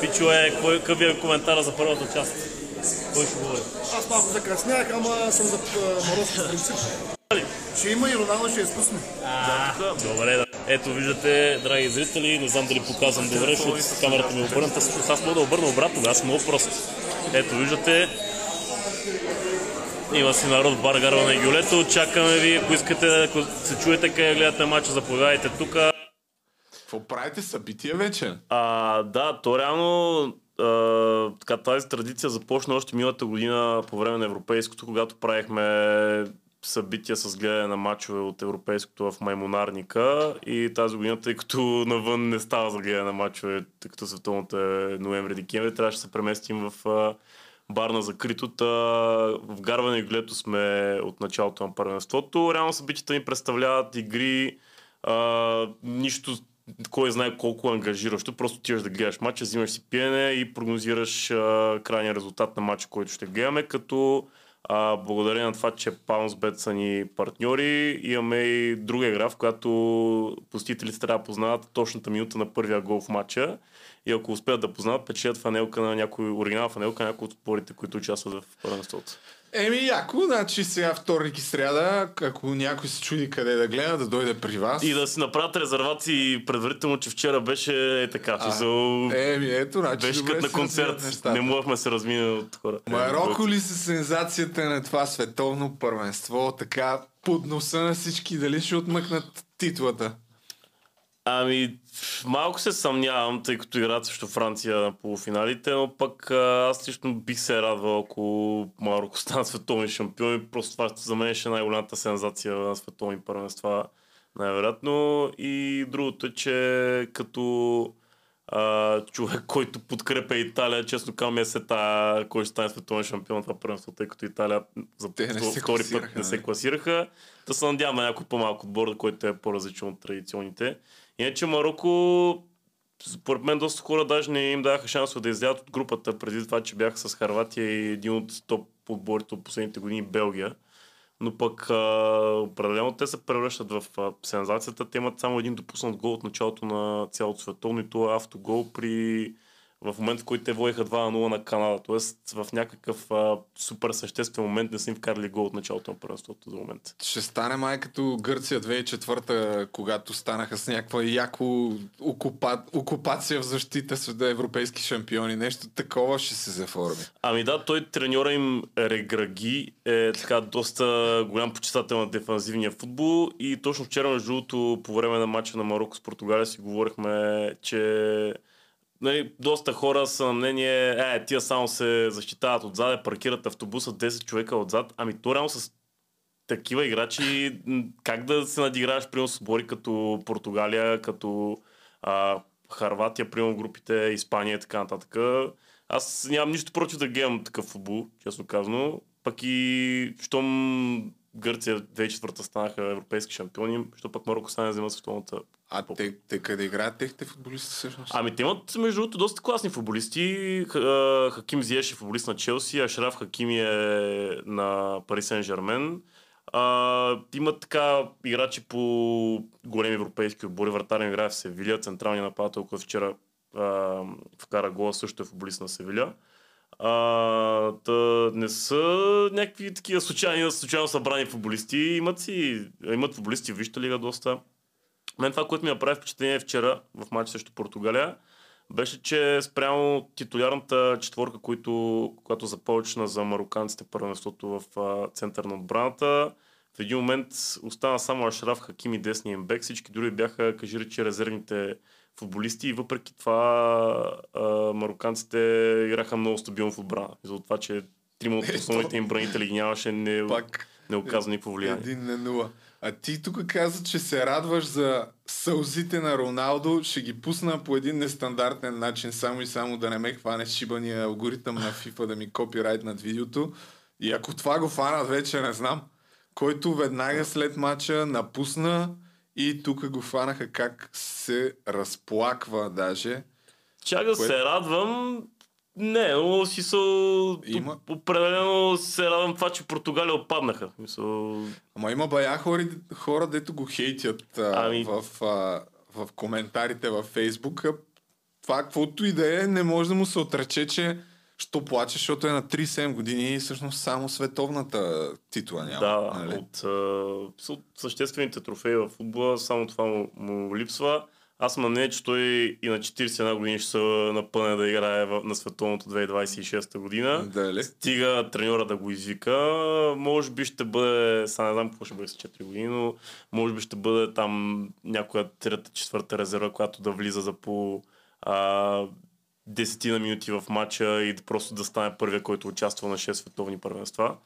Пичо е, какъв е коментара за първата част? Кой ще говори? Аз малко закъснях, ама съм за Марокко принцип. Ще има и Роналдо ще я спусне. Добре, да. Ето виждате, драги зрители, не знам дали показвам добре, защото камерата ми е обърната. Аз мога да обърна обратно, аз съм много прост. Ето виждате, има си народ в бар Гарва на Гюлето. Чакаме ви, ако искате, ако се чуете къде гледате матча, заповядайте тук. Какво правите събитие вече? А, да, то реално така, тази традиция започна още миналата година по време на европейското, когато правихме събития с гледане на матчове от европейското в Маймонарника и тази година, тъй като навън не става за гледане на матчове, тъй като световното е ноември-декември, трябваше да се преместим в бар на закритото. В Гарване и Глето сме от началото на първенството. Реално събитията ни представляват игри, а, нищо кой знае колко ангажиращо. Просто отиваш да гледаш матча, взимаш си пиене и прогнозираш а, крайния резултат на матча, който ще гледаме, като а, благодарение на това, че PounceBet са ни партньори, имаме и друга игра, в която посетителите трябва да познават точната минута на първия гол в матча. И ако успеят да познават, печелят фанелка на някой, оригинал фанелка на някой от спорите, които участват в първенството. Еми, яко, значи сега вторник и сряда, ако някой се чуди къде да гледа, да дойде при вас. И да си направят резервации предварително, че вчера беше е така. А, за... Еми, ето, значи. Беше като на концерт. Не можехме се размина от хора. Марокко ли са сензацията на това световно първенство, така под носа на всички, дали ще отмъкнат титлата? Ами, малко се съмнявам, тъй като играят също Франция на полуфиналите, но пък аз лично бих се радвал, ако Марокко *laughs* стана световни шампиони. Просто това за мен ще е най-голямата сензация на световни първенства, най-вероятно. И другото е, че като а, човек, който подкрепя Италия, честно казвам, е сета, кой ще стане световен шампион това първенство, тъй като Италия за втори път не се класираха. Да се надяваме някой по-малко отбор, който е по-различен от традиционните. Иначе Марокко според мен доста хора даже не им даваха шансове да излязат от групата, преди това, че бяха с Харватия и един от топ отборите от последните години Белгия. Но пък а, определено те се превръщат в а, сензацията. Те имат само един допуснат гол от началото на цялото световно и това е автогол при в момента, в който те водиха 2-0 на Канада. Тоест в някакъв а, супер съществен момент не са им вкарали гол от началото на първенството за момент. Ще стане май като Гърция 2004 когато станаха с някаква яко окупа... окупация в защита с европейски шампиони. Нещо такова ще се заформи. Ами да, той треньора им Реграги е така доста голям почитател на дефанзивния футбол и точно вчера между другото по време на матча на Марокко с Португалия си говорихме, че нали, доста хора са на мнение, е, тия само се защитават отзад, паркират автобуса 10 човека отзад. Ами то реално с такива играчи, как да се надиграваш, примерно, с отбори като Португалия, като а, Харватия, примерно групите, Испания и така нататък. Аз нямам нищо против да гледам такъв футбол, честно казано. Пък и щом Гърция 2004 станаха европейски шампиони, защото пък Марокко стане да вземат световната а те, те къде играят техните футболисти всъщност? Ами те имат между другото доста класни футболисти. Хаким Зиеш е футболист на Челси, Ашраф Хакими е на Пари Сен Жермен. Имат така играчи по големи европейски отбори. Вратарен играе в Севиля, централния нападател, който вчера а, вкара гола, също е футболист на Севиля. А, та не са някакви такива случайни, случайно събрани футболисти. Имат си, имат футболисти в Вижте лига доста. Мен това, което ми направи впечатление вчера в матч срещу Португалия, беше, че спрямо титулярната четворка, които, която започна за мароканците първенството в а, център на отбраната, в един момент остана само Ашраф, Хаким и десния имбек. Всички дори бяха, кажи речи, резервните футболисти и въпреки това а, мароканците играха много стабилно в отбрана. За това, че трима от основните им бранители ги нямаше, не, Пак, не оказа никакво влияние. Един на нула. А ти тук каза, че се радваш за сълзите на Роналдо. Ще ги пусна по един нестандартен начин, само и само да не ме хване шибания алгоритъм на FIFA да ми копирайт над видеото. И ако това го фанат, вече не знам. Който веднага след мача напусна и тук го фанаха как се разплаква даже. Чак да което... се радвам, не, но си са... Има... Определено се радвам това, че Португалия отпаднаха. Мисъл... Ама има бая хора, хора дето го хейтят а, ами... в, а, в коментарите във Фейсбук. Това, каквото и да е, не може да му се отрече, че що плаче, защото е на 37 години и всъщност само световната титла няма. Да, нали? от, от съществените трофеи в футбола само това му, му липсва. Аз съм на мнение, че той и на 41 години ще се напъне да играе на световното 2026 година. Дали? Стига треньора да го извика. Може би ще бъде, сега не знам какво ще бъде с 4 години, но може би ще бъде там някоя трета, четвърта резерва, която да влиза за по а, десетина минути в матча и просто да стане първия, който участва на 6 световни първенства.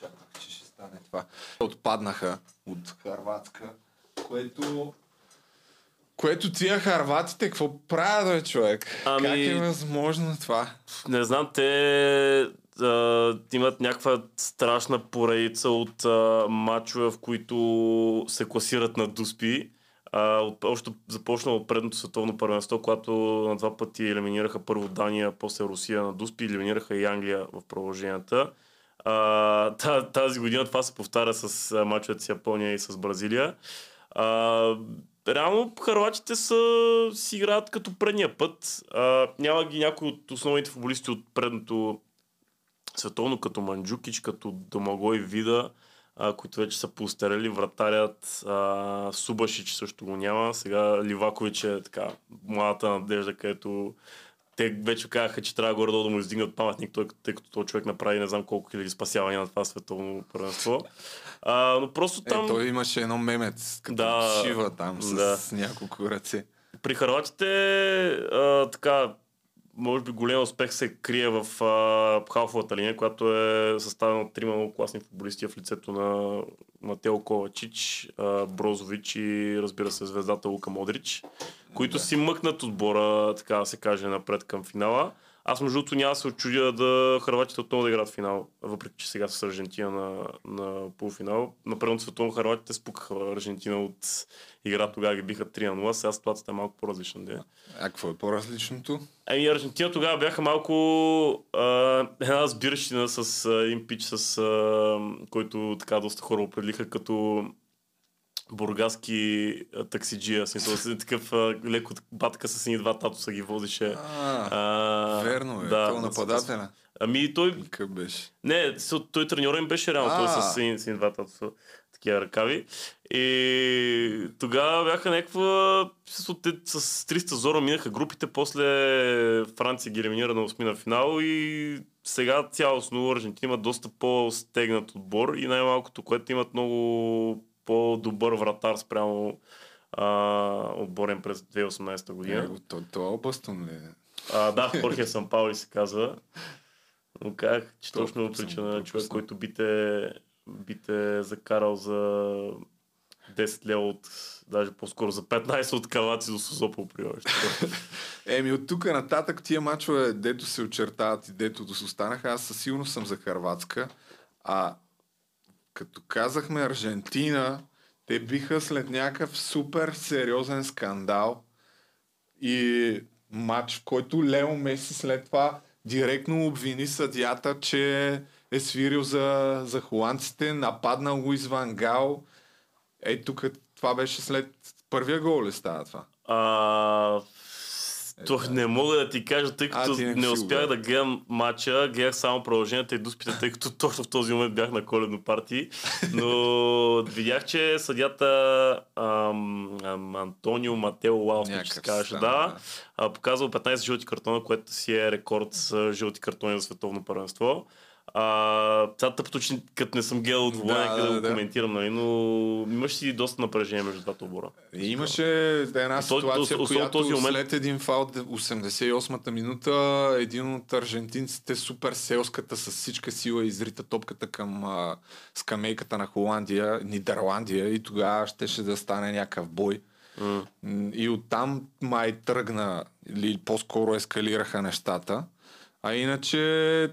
Чаках, че ще стане това. Отпаднаха от Харватска, което което тия харватите, какво правят, бе, човек? Ами... Как е възможно това? Не знам, те а, имат някаква страшна поредица от а, матчове, в които се класират на дуспи. А, от, още започнало от предното световно първенство, когато на два пъти елиминираха първо Дания, после Русия на дуспи, елиминираха и Англия в продълженията. А, тази година това се повтаря с мачовете с Япония и с Бразилия. А, реално харватите са, си играят като предния път. А, няма ги някои от основните футболисти от предното световно, като Манджукич, като Домагой Вида, а, които вече са поустарели, вратарят, а, Субашич също го няма. Сега Ливакович е така младата надежда, където те вече казаха, че трябва горе да му издигнат паметник, тъй, тъй като този човек направи не знам колко хиляди спасявания на това световно първенство. А, но просто е, там... Е, той имаше едно мемец, като да, шива там с, да. няколко ръце. При харватите а, така, може би голям успех се крие в а, халфовата линия, която е съставена от трима много класни футболисти в лицето на Матео Ковачич, а, Брозович и разбира се звездата Лука Модрич, които да. си мъкнат отбора, така да се каже, напред към финала. Аз между другото няма се очудя да Харватите отново да играят финал, въпреки че сега с Аржентина на, на полуфинал. На първото световно Харватите спукаха Аржентина от игра, тогава ги биха 3 на 0, сега ситуацията е малко по-различна. Де. А какво е по-различното? Ами Аржентина тогава бяха малко а, една сбирщина с един пич, с, а, който така доста хора определиха като бургаски таксиджия, смисъл, такъв а, леко батка с едни два татуса ги возише. А, а, верно е, да, то нападателя. Ами той... Какъв беше? Не, той треньор им беше реално, той с едни два татуса, такива ръкави. И тогава бяха някаква... С, с 300 зора минаха групите, после Франция ги елиминира на осмина финал и сега цялостно Аржентина има доста по-стегнат отбор и най-малкото, което имат много по-добър вратар спрямо а, отборен през 2018 година. Е, то, това е опасно ли? А, да, Хорхе Паули се казва. Но как, че точно причина на човек, който би те, би те закарал за 10 лева от, даже по-скоро за 15 от Калаци до Созопол при *laughs* Еми от тук нататък тия мачове, дето се очертават и дето да се останаха, аз със сигурност съм за Харватска. А като казахме Аржентина, те биха след някакъв супер сериозен скандал и матч, в който Лео Меси след това директно обвини съдята, че е свирил за, за холандците, нападнал го извън Гал. Ей, тук това беше след първия гол ли става това? А, то не мога да ти кажа, тъй като а, не успях да гледам матча, гледах само продълженията и дуспите, тъй като *laughs* точно в този момент бях на коледно парти. Но *laughs* видях, че съдята ам, ам, Антонио Матео Лаус, че се казваше, да, да. показал 15 жълти картона, което си е рекорд с жълти картони за световно първенство. А, това тъпто, че като не съм гледал от да, да, да, го коментирам, нали, но имаш си доста напрежение между двата отбора. Имаше една ситуация, в която този момент... след един фаул 88-та минута един от аржентинците супер селската с всичка сила изрита топката към а, скамейката на Холандия, Нидерландия и тогава щеше да стане някакъв бой. Mm. И оттам май тръгна, или по-скоро ескалираха нещата. А иначе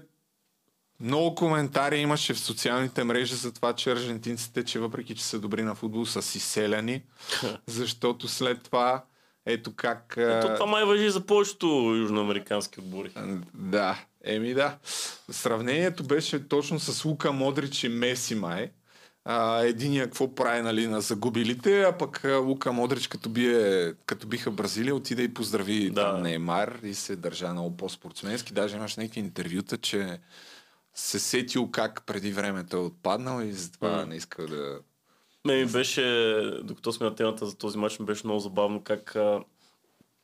много коментари имаше в социалните мрежи за това, че аржентинците, че въпреки, че са добри на футбол, са си селяни, *laughs* защото след това ето как... Ето това май въжи за повечето южноамерикански отбори. Да, еми да. Сравнението беше точно с Лука Модрич и Меси май. А, единия какво прави нали, на загубилите, а пък Лука Модрич, като, бие, като биха Бразилия, отида и поздрави да. там Неймар и се държа много по-спортсменски. Даже имаш някакви интервюта, че се сетил как преди времето е отпаднал и затова не иска да... Ме ми беше, докато сме на темата за този матч, ми беше много забавно как а,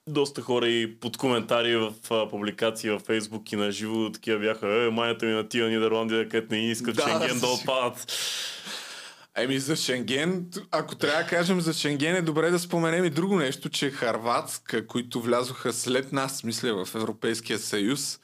доста хора и под коментари в а, публикации във Фейсбук и на живо такива бяха, е, майната ми на тия Нидерландия, където не искат да, Шенген да отпадат. Еми за Шенген, ако трябва да кажем за Шенген е добре да споменем и друго нещо, че Харватска, които влязоха след нас, мисля, в Европейския съюз,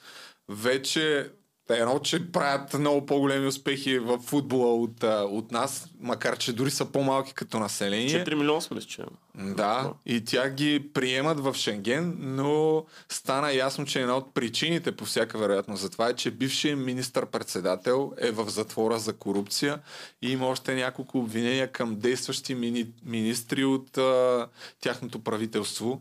вече едно, че правят много по-големи успехи в футбола от, от нас, макар че дори са по-малки като население. 4 милиона сме че. Да, и тя ги приемат в Шенген, но стана ясно, че една от причините по всяка вероятност за това е, че бившият министър-председател е в затвора за корупция и има още няколко обвинения към действащи мини, министри от а, тяхното правителство.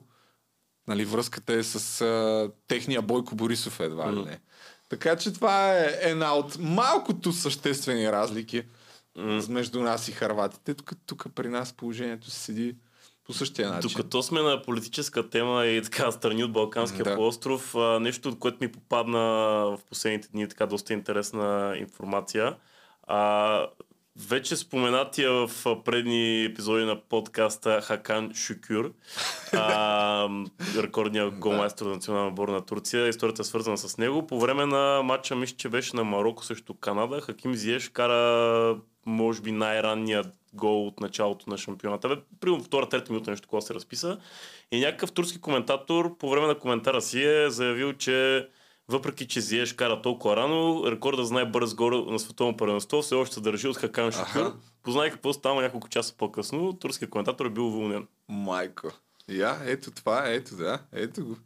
Нали, връзката е с а, техния Бойко Борисов едва ли не. Така че това е една от малкото съществени разлики mm. между нас и харватите. Тук, тук при нас положението се седи по същия начин. Докато сме на политическа тема и така страни от Балканския да. полуостров, нещо, което ми попадна в последните дни, така доста интересна информация. А, вече споменатия в предни епизоди на подкаста Хакан Шукюр, *laughs* а, рекордният голмайстор на национална отбор на Турция. Историята е свързана с него. По време на матча, мисля, че беше на Марокко срещу Канада, Хаким Зиеш кара може би най-ранният гол от началото на шампионата. Примерно втора, трета минута нещо такова се разписа. И някакъв турски коментатор по време на коментара си е заявил, че въпреки, че Зиеш кара толкова рано, рекорда за най-бърз гол на световно първенство все още се държи от Хакан Шукър. Познай какво става няколко часа по-късно. Турският коментатор е бил уволнен. Майко. Я, ето това, ето да, ето го.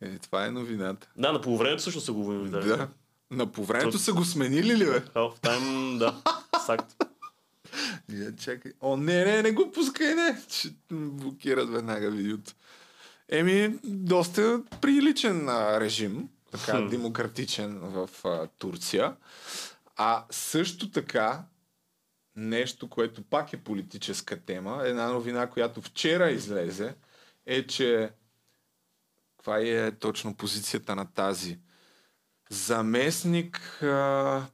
Е, това е новината. Да, на полувремето също са го видали. Да. На повремето То... са го сменили ли, бе? Half time, да. *laughs* Сакт. Я, чакай. О, не, не, не го пускай, не. Ще блокират веднага видеото. Еми, доста приличен а, режим, така демократичен в а, Турция. А също така, нещо, което пак е политическа тема, една новина, която вчера излезе, е, че каква е точно позицията на тази? Заместник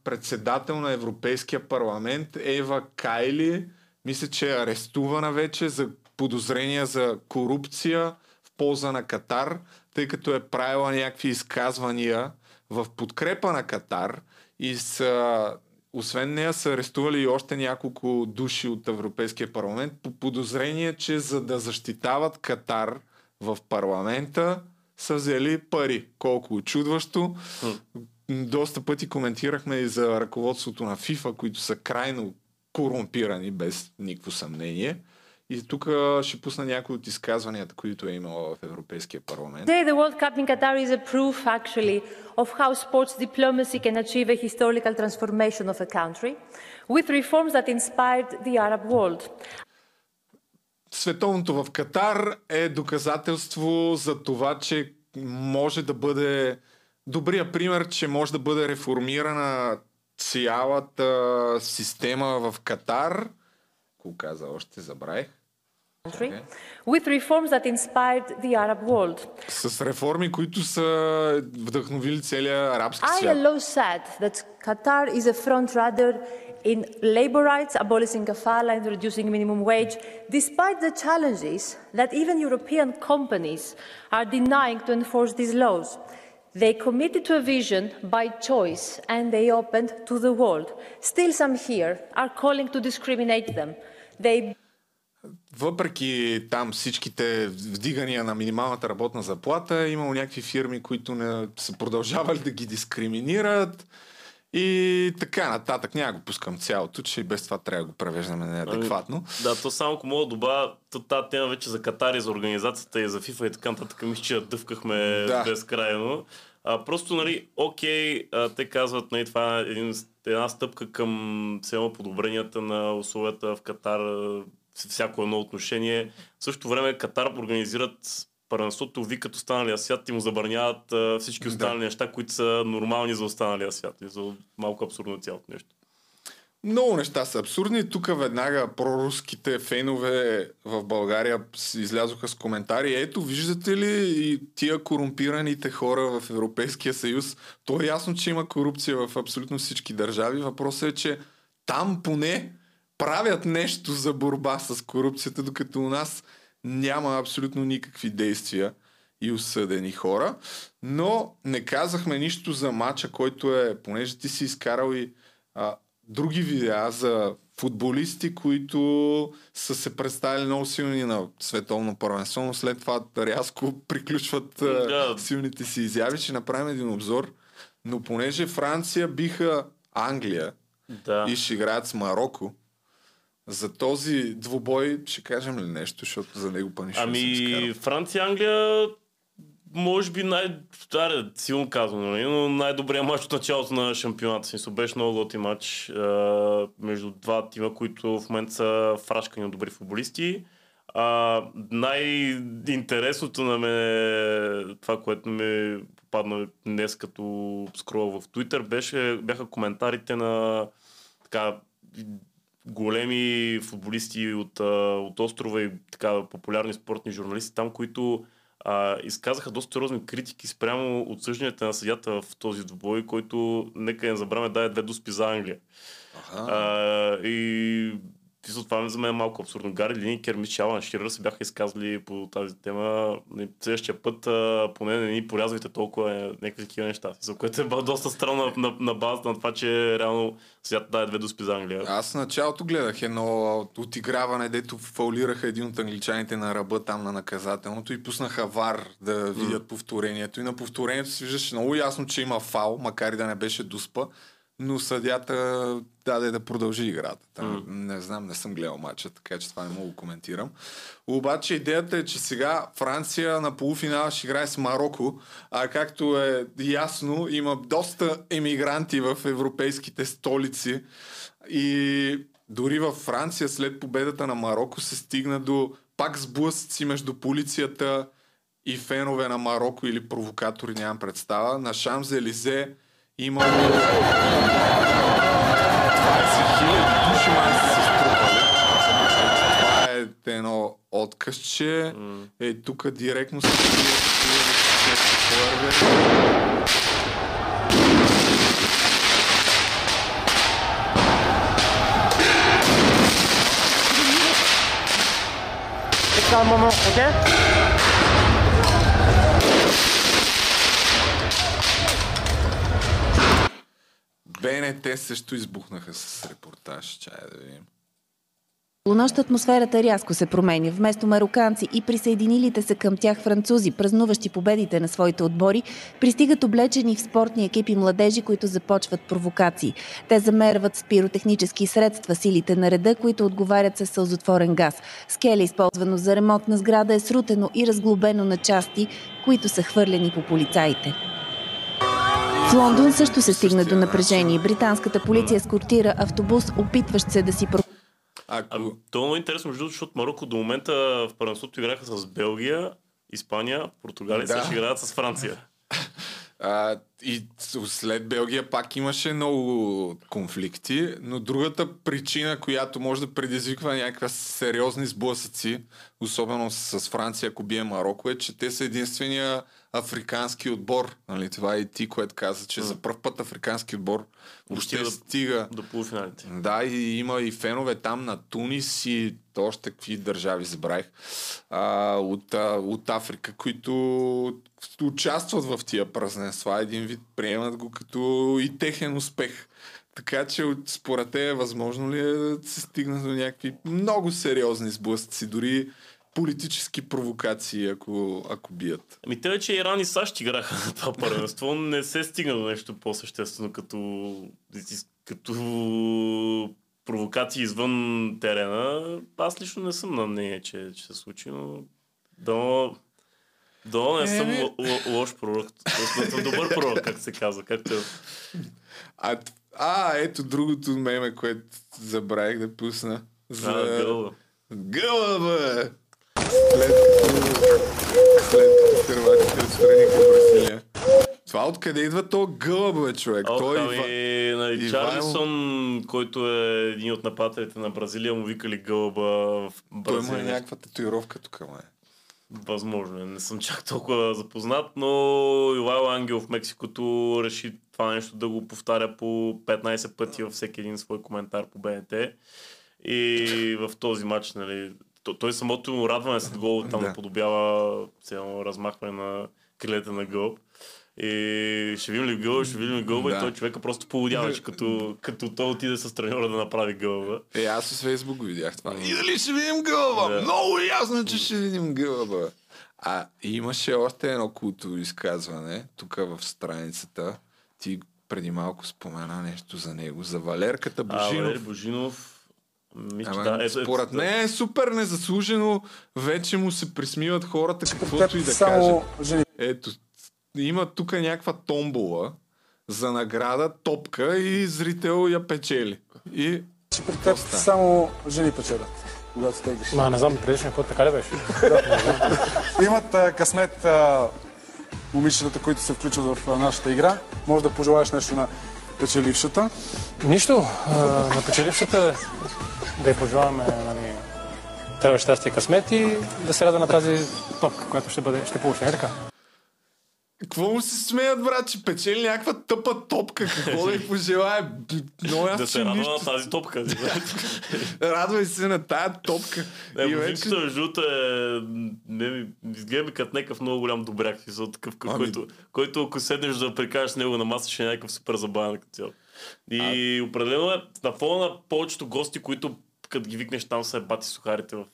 председател на Европейския парламент Ева Кайли, мисля, че е арестувана вече за подозрения за корупция в полза на Катар, тъй като е правила някакви изказвания в подкрепа на Катар и са освен нея са арестували и още няколко души от Европейския парламент по подозрение, че за да защитават Катар в парламента, са взели пари. Колко очудващо. Доста пъти коментирахме и за ръководството на FIFA, които са крайно корумпирани, без никакво съмнение. И тук ще пусна някои от изказванията, които е имало в Европейския парламент. Today the World Cup in Qatar is a proof actually of how sports diplomacy can achieve a historical transformation of a country with reforms that inspired the Arab world. Световното в Катар е доказателство за това, че може да бъде добрия пример, че може да бъде реформирана цялата система в Катар. Ко каза още, забравих. Okay. With reforms that inspired the Arab world. С реформи, които са вдъхновили целия арабски свят. ILO said that Qatar is a front runner in labor rights, abolishing kafala and reducing minimum wage, despite the challenges that even European companies are denying to enforce these laws. They committed to a vision by choice and they opened to the world. Still, some here are calling to discriminate them. They въпреки там всичките вдигания на минималната работна заплата, имало някакви фирми, които не са продължавали да ги дискриминират. И така нататък. Няма го пускам цялото, че и без това трябва да го превеждаме неадекватно. Ами, да, то само ако мога да добавя, тази тема вече за Катари, за организацията и за FIFA и така нататък, мисля, че дъвкахме да. безкрайно. А, просто, нали, окей, а, те казват, нали, това е един, една стъпка към само подобренията на условията в Катар, всяко едно отношение. В същото време Катар организират първенството ви като останалия свят и му забраняват а, всички останали да. неща, които са нормални за останалия свят. И за малко абсурдно цялото нещо. Много неща са абсурдни. Тук веднага проруските фенове в България излязоха с коментари. Ето, виждате ли и тия корумпираните хора в Европейския съюз? То е ясно, че има корупция в абсолютно всички държави. Въпросът е, че там поне правят нещо за борба с корупцията, докато у нас няма абсолютно никакви действия и осъдени хора. Но не казахме нищо за матча, който е, понеже ти си изкарал и други видеа за футболисти, които са се представили много силни на световно първенство, но след това рязко *laughs* приключват а, силните си изяви. Ще направим един обзор. Но понеже Франция биха Англия да. и ще играят с Марокко, за този двубой ще кажем ли нещо, защото за него па нищо Ами, Франция-Англия може би най... Да, силно казвам, нали, но най-добрият матч от началото на шампионата. Смисъл, беше много готин матч между два тима, които в момента са фрашкани от добри футболисти. А, най-интересното на мен, това, което ми попадна днес като скрол в Twitter, беше, бяха коментарите на така, големи футболисти от, от острова и така популярни спортни журналисти там, които а, изказаха доста сериозни критики спрямо отсъжданията на съдята в този двубой, който, нека не забравяме, даде две доспи за Англия. Ага. А, и това за мен е малко абсурдно. Гари Линикер, Мич Алан Ширър се бяха изказали по тази тема. Следващия път а, поне не ни порязвайте толкова е, някакви такива неща. За което е доста странно на, на, на базата на това, че реално свят даде две доспи за Англия. Аз в началото гледах едно отиграване, дето фаулираха един от англичаните на ръба там на наказателното и пуснаха вар да видят mm. повторението. И на повторението се виждаше много ясно, че има фал, макар и да не беше дуспа но съдята даде да продължи играта. Там, mm. Не знам, не съм гледал матча, така че това не мога да коментирам. Обаче идеята е, че сега Франция на полуфинала ще играе с Марокко, а както е ясно, има доста емигранти в европейските столици и дори във Франция след победата на Марокко се стигна до пак сблъсъци между полицията и фенове на Марокко или провокатори, нямам представа. На Шамз-Елизе имало 20 хиляди души май са се струпали. Това е едно откъсче. Е, тук директно се un moment, ok БНТ също избухнаха с репортаж. Чая да видим. Нощ атмосферата рязко се променя. Вместо мароканци и присъединилите се към тях французи, празнуващи победите на своите отбори, пристигат облечени в спортни екипи младежи, които започват провокации. Те замерват с пиротехнически средства силите на реда, които отговарят с сълзотворен газ. Скеле, използвано за ремонт на сграда, е срутено и разглобено на части, които са хвърлени по полицаите. В Лондон също се стигна до напрежение. Британската полиция скортира автобус, опитващ се да си про... Ако... А, то е много интересно, между защото Марокко до момента в първенството играха с Белгия, Испания, Португалия, да. сега играят с Франция. А, и след Белгия пак имаше много конфликти, но другата причина, която може да предизвиква някаква сериозни сблъсъци, особено с Франция, ако бие Марокко, е, че те са единствения африкански отбор. Нали? Това е и ти, което каза, че mm. за първ път африкански отбор въобще да, стига. До полуфиналите. Да, и има и фенове там на Тунис и още какви държави забравих а, от, а, от Африка, които участват в тия празненства. Един вид приемат го като и техен успех. Така че според те е възможно ли е да се стигне до някакви много сериозни сблъсъци, дори политически провокации, ако, ако бият. Ами те вече Иран и САЩ играха на това първенство. Не се стигна до нещо по-съществено като, като провокации извън терена. Аз лично не съм на мнение, че, че се случи, но до, до не съм е, лош пророк. Съм добър пророк, как се казва. Както... А, а, ето другото меме, което забравих да пусна. За... А, гълба. Гълба, след след Хрватите отстраниха Бразилия. Това откъде идва то гълъб, бе, човек? О, Той ами, Ива... нали, Чарлисон, който е един от нападателите на Бразилия, му викали гълъба в Бразилия. Той има някаква татуировка тук, май. Възможно е. Не съм чак толкова запознат, но Ивайло Ангел в Мексикото реши това нещо да го повтаря по 15 пъти във всеки един свой коментар по БНТ. И в този матч, нали, той самото радване след гол там да. подобява цяло размахване на крилете на гълб. И ще видим ли гълба, ще видим ли гълба да. и той човека просто полудява, че *laughs* като, като той отиде с треньора да направи гълба. Е, аз с Фейсбук го видях това. И дали ще видим гълба? Да. Много ясно, че ще видим гълба. А имаше още едно култово изказване, тук в страницата. Ти преди малко спомена нещо за него, за Валерката Божинов. А, Валер Божинов мисля, да, е, според е, мен е супер незаслужено. Вече му се присмиват хората, каквото и да само... кажат. Ето, има тук някаква томбола за награда, топка и зрител я печели. И... Че при теб само жени печелят, когато теглиш. Ма, не знам, предишния път така ли беше? *laughs* Имат а, късмет а, момичетата, които се включват в а, нашата игра. Може да пожелаеш нещо на печелившата. Нищо. А, на печелившата да й пожелаваме нали, трябва щастие и късмет и да се рада на тази топка, която ще, бъде, ще получи. Не така? Какво му се смеят, брат, че печели някаква тъпа топка? Какво да й пожелая? Но аз да се радва на тази топка. *laughs* Радвай се на тази топка. Не, и вече... между е... Не, изгледа като някакъв много голям добряк. Такъв, ами... който, който ако седнеш да прикажеш с него на маса, ще е някакъв супер забавен като цяло. И а... определено е на фона на повечето гости, които като ги викнеш там са бати сухарите в,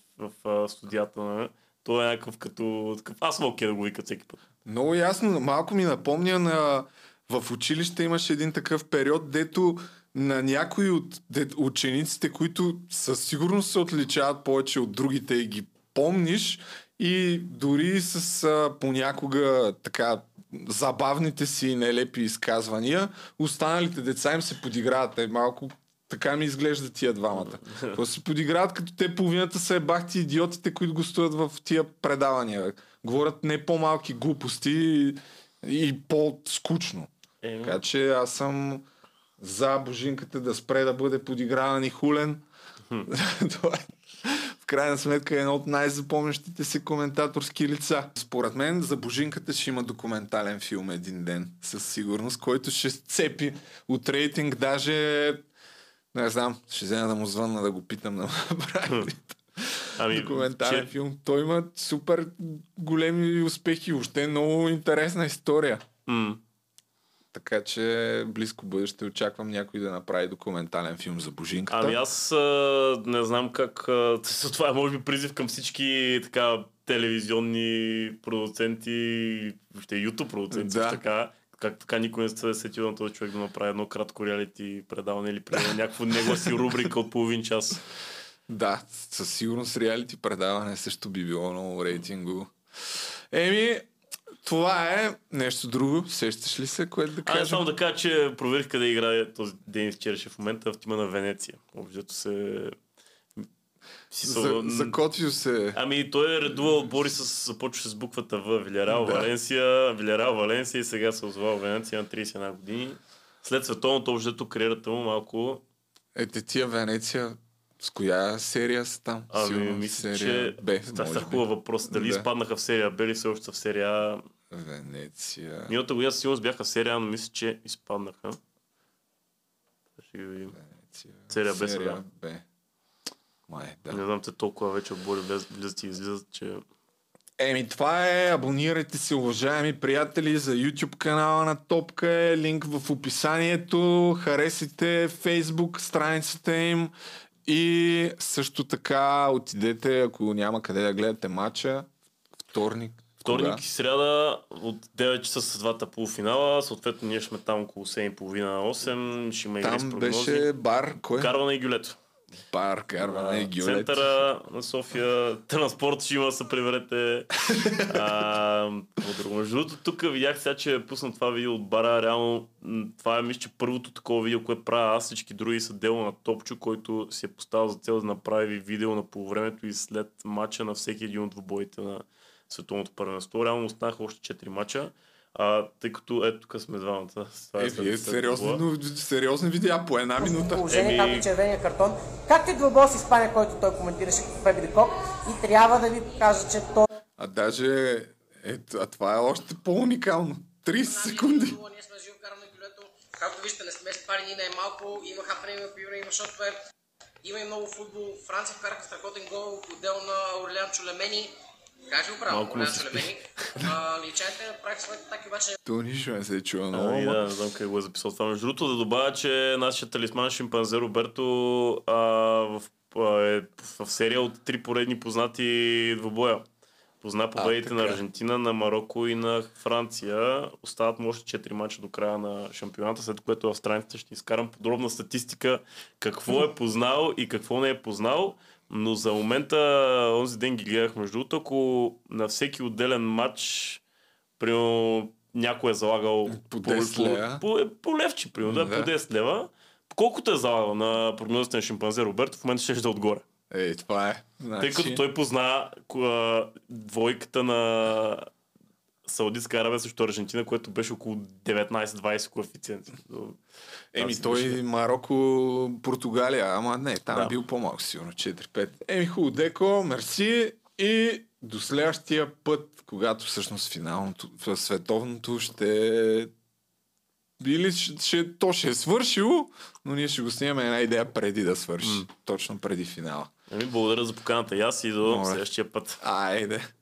в, студията. Не? Той е някакъв като... Такъв, аз съм окей да го вика всеки път. Много ясно. Малко ми напомня на в училище имаше един такъв период, дето на някои от учениците, които със сигурност се отличават повече от другите и ги помниш и дори с а, понякога така забавните си нелепи изказвания, останалите деца им се подиграват. Е, малко така ми изглежда тия двамата. Просто се подиграват, като те половината са ебахти идиотите, които гостуват в тия предавания. Говорят не по-малки глупости и, и по-скучно. Е, така че аз съм за Божинката да спре да бъде подиграван и хулен. *laughs* Това е в крайна сметка е едно от най-запомнящите се коментаторски лица. Според мен за Божинката ще има документален филм един ден, със сигурност, който ще цепи от рейтинг, даже не знам, ще взема да му звънна да го питам да направи ами, *laughs* документален че... филм. Той има супер големи успехи, въобще много интересна история. Mm. Така че близко бъдеще очаквам някой да направи документален филм за Божинката. Ами аз а, не знам как... А, *laughs* това е може би призив към всички така телевизионни продуценти, въобще YouTube продуценти, да. така, как така никой не се е сетил на този човек да направи едно кратко реалити предаване или примерно *laughs* някаква негова си рубрика от половин час. Да, със сигурност реалити предаване също би било много рейтинго. Еми, това е нещо друго. Сещаш ли се, което да кажа? А, само да кажа, че проверих къде играе този Денис Череше в момента в тима на Венеция. Общо се за, закотвил се. Ами той е редувал отбори с, започва с буквата В. Вилярал, да. Валенсия, Вилярал, Валенсия и сега се озвал Венеция на 31 години. След световното обжето кариерата му малко... Ете тия Венеция, с коя серия са там? Ами, Силно мисля, че... Б, Това е хубав въпрос. Дали да. изпаднаха в серия Б или все още в серия? Венеция... Миналата година сигурно бяха в серия но мисля, че изпаднаха. Ще ги видим. Венеция... Серия Б сега. Б. Май, да. Не знам, те толкова вече отбори влизат и излизат, че... Еми, това е. Абонирайте се, уважаеми приятели, за YouTube канала на Топка. Е линк в описанието. Харесайте Facebook страницата им. И също така отидете, ако няма къде да гледате матча, вторник. Вторник и сряда от 9 часа с двата полуфинала. Съответно, ние сме там около 7.30-8. Ще има игри с прогнози. беше бар. Кой? Карвана и Гюлето. Бар, карване и гюлет. Центъра на София, транспорт ще има, се приберете. Между другото, тук видях сега, че е пуснат това видео от бара. Реално, това е, мисля, че първото такова видео, което правя аз. Всички други са дело на Топчо, който си е поставил за цел да направи видео на полувремето и след матча на всеки един от двубоите на световното първенство. Реално останаха още 4 мача. А, тъй като ето тук сме двамата. Това е, е вие сериозно, сериозни видеа по една минута. Положение, Еми... както червения картон. Както и двобой с Испания, който той коментираше в Пепри Кок. И трябва да ви кажа, че той... А даже... Е, а това е още по-уникално. 30 секунди. Ние сме живо карано бюлето. Както виждате, не сме спали ни най-малко. Има хапане, има пиване, има шотове. Има и много футбол. Франция вкараха страхотен гол. Отдел на Орлеан Чулемени. Кажи го право, Малко му се Личайте, прави своите атаки, обаче... То нищо не се е чува много. Ами, да, не знам как го е записал това. Между другото, да добавя, че нашия талисман шимпанзе Роберто а, в, а, е в серия от три поредни познати двобоя. Позна победите на Аржентина, на Марокко и на Франция. Остават му още 4 мача до края на шампионата, след което в страницата ще изкарам подробна статистика какво е познал и какво не е познал. Но за момента, онзи ден ги гледах между другото, ако на всеки отделен матч, примерно някой е залагал по 10 лева. По, по, по левче, примерно, да, да, по 10 лева. Колкото е залагал на прогнозите на шимпанзе Роберто, в момента ще е отгоре. Ей, това е. Значи... Тъй като той позна а, двойката на Саудитска Арабия срещу Аржентина, което беше около 19-20 коефициент. Еми, той беше... Марокко, Португалия, ама не, там да. е бил по-малко, сигурно 4-5. Еми, хубаво, Деко, мерси и до следващия път, когато всъщност финалното, световното ще или ще, ще, то ще е свършило, но ние ще го снимаме една идея преди да свърши. Mm. Точно преди финала. Еми, благодаря за поканата и аз и до следващия път. Айде.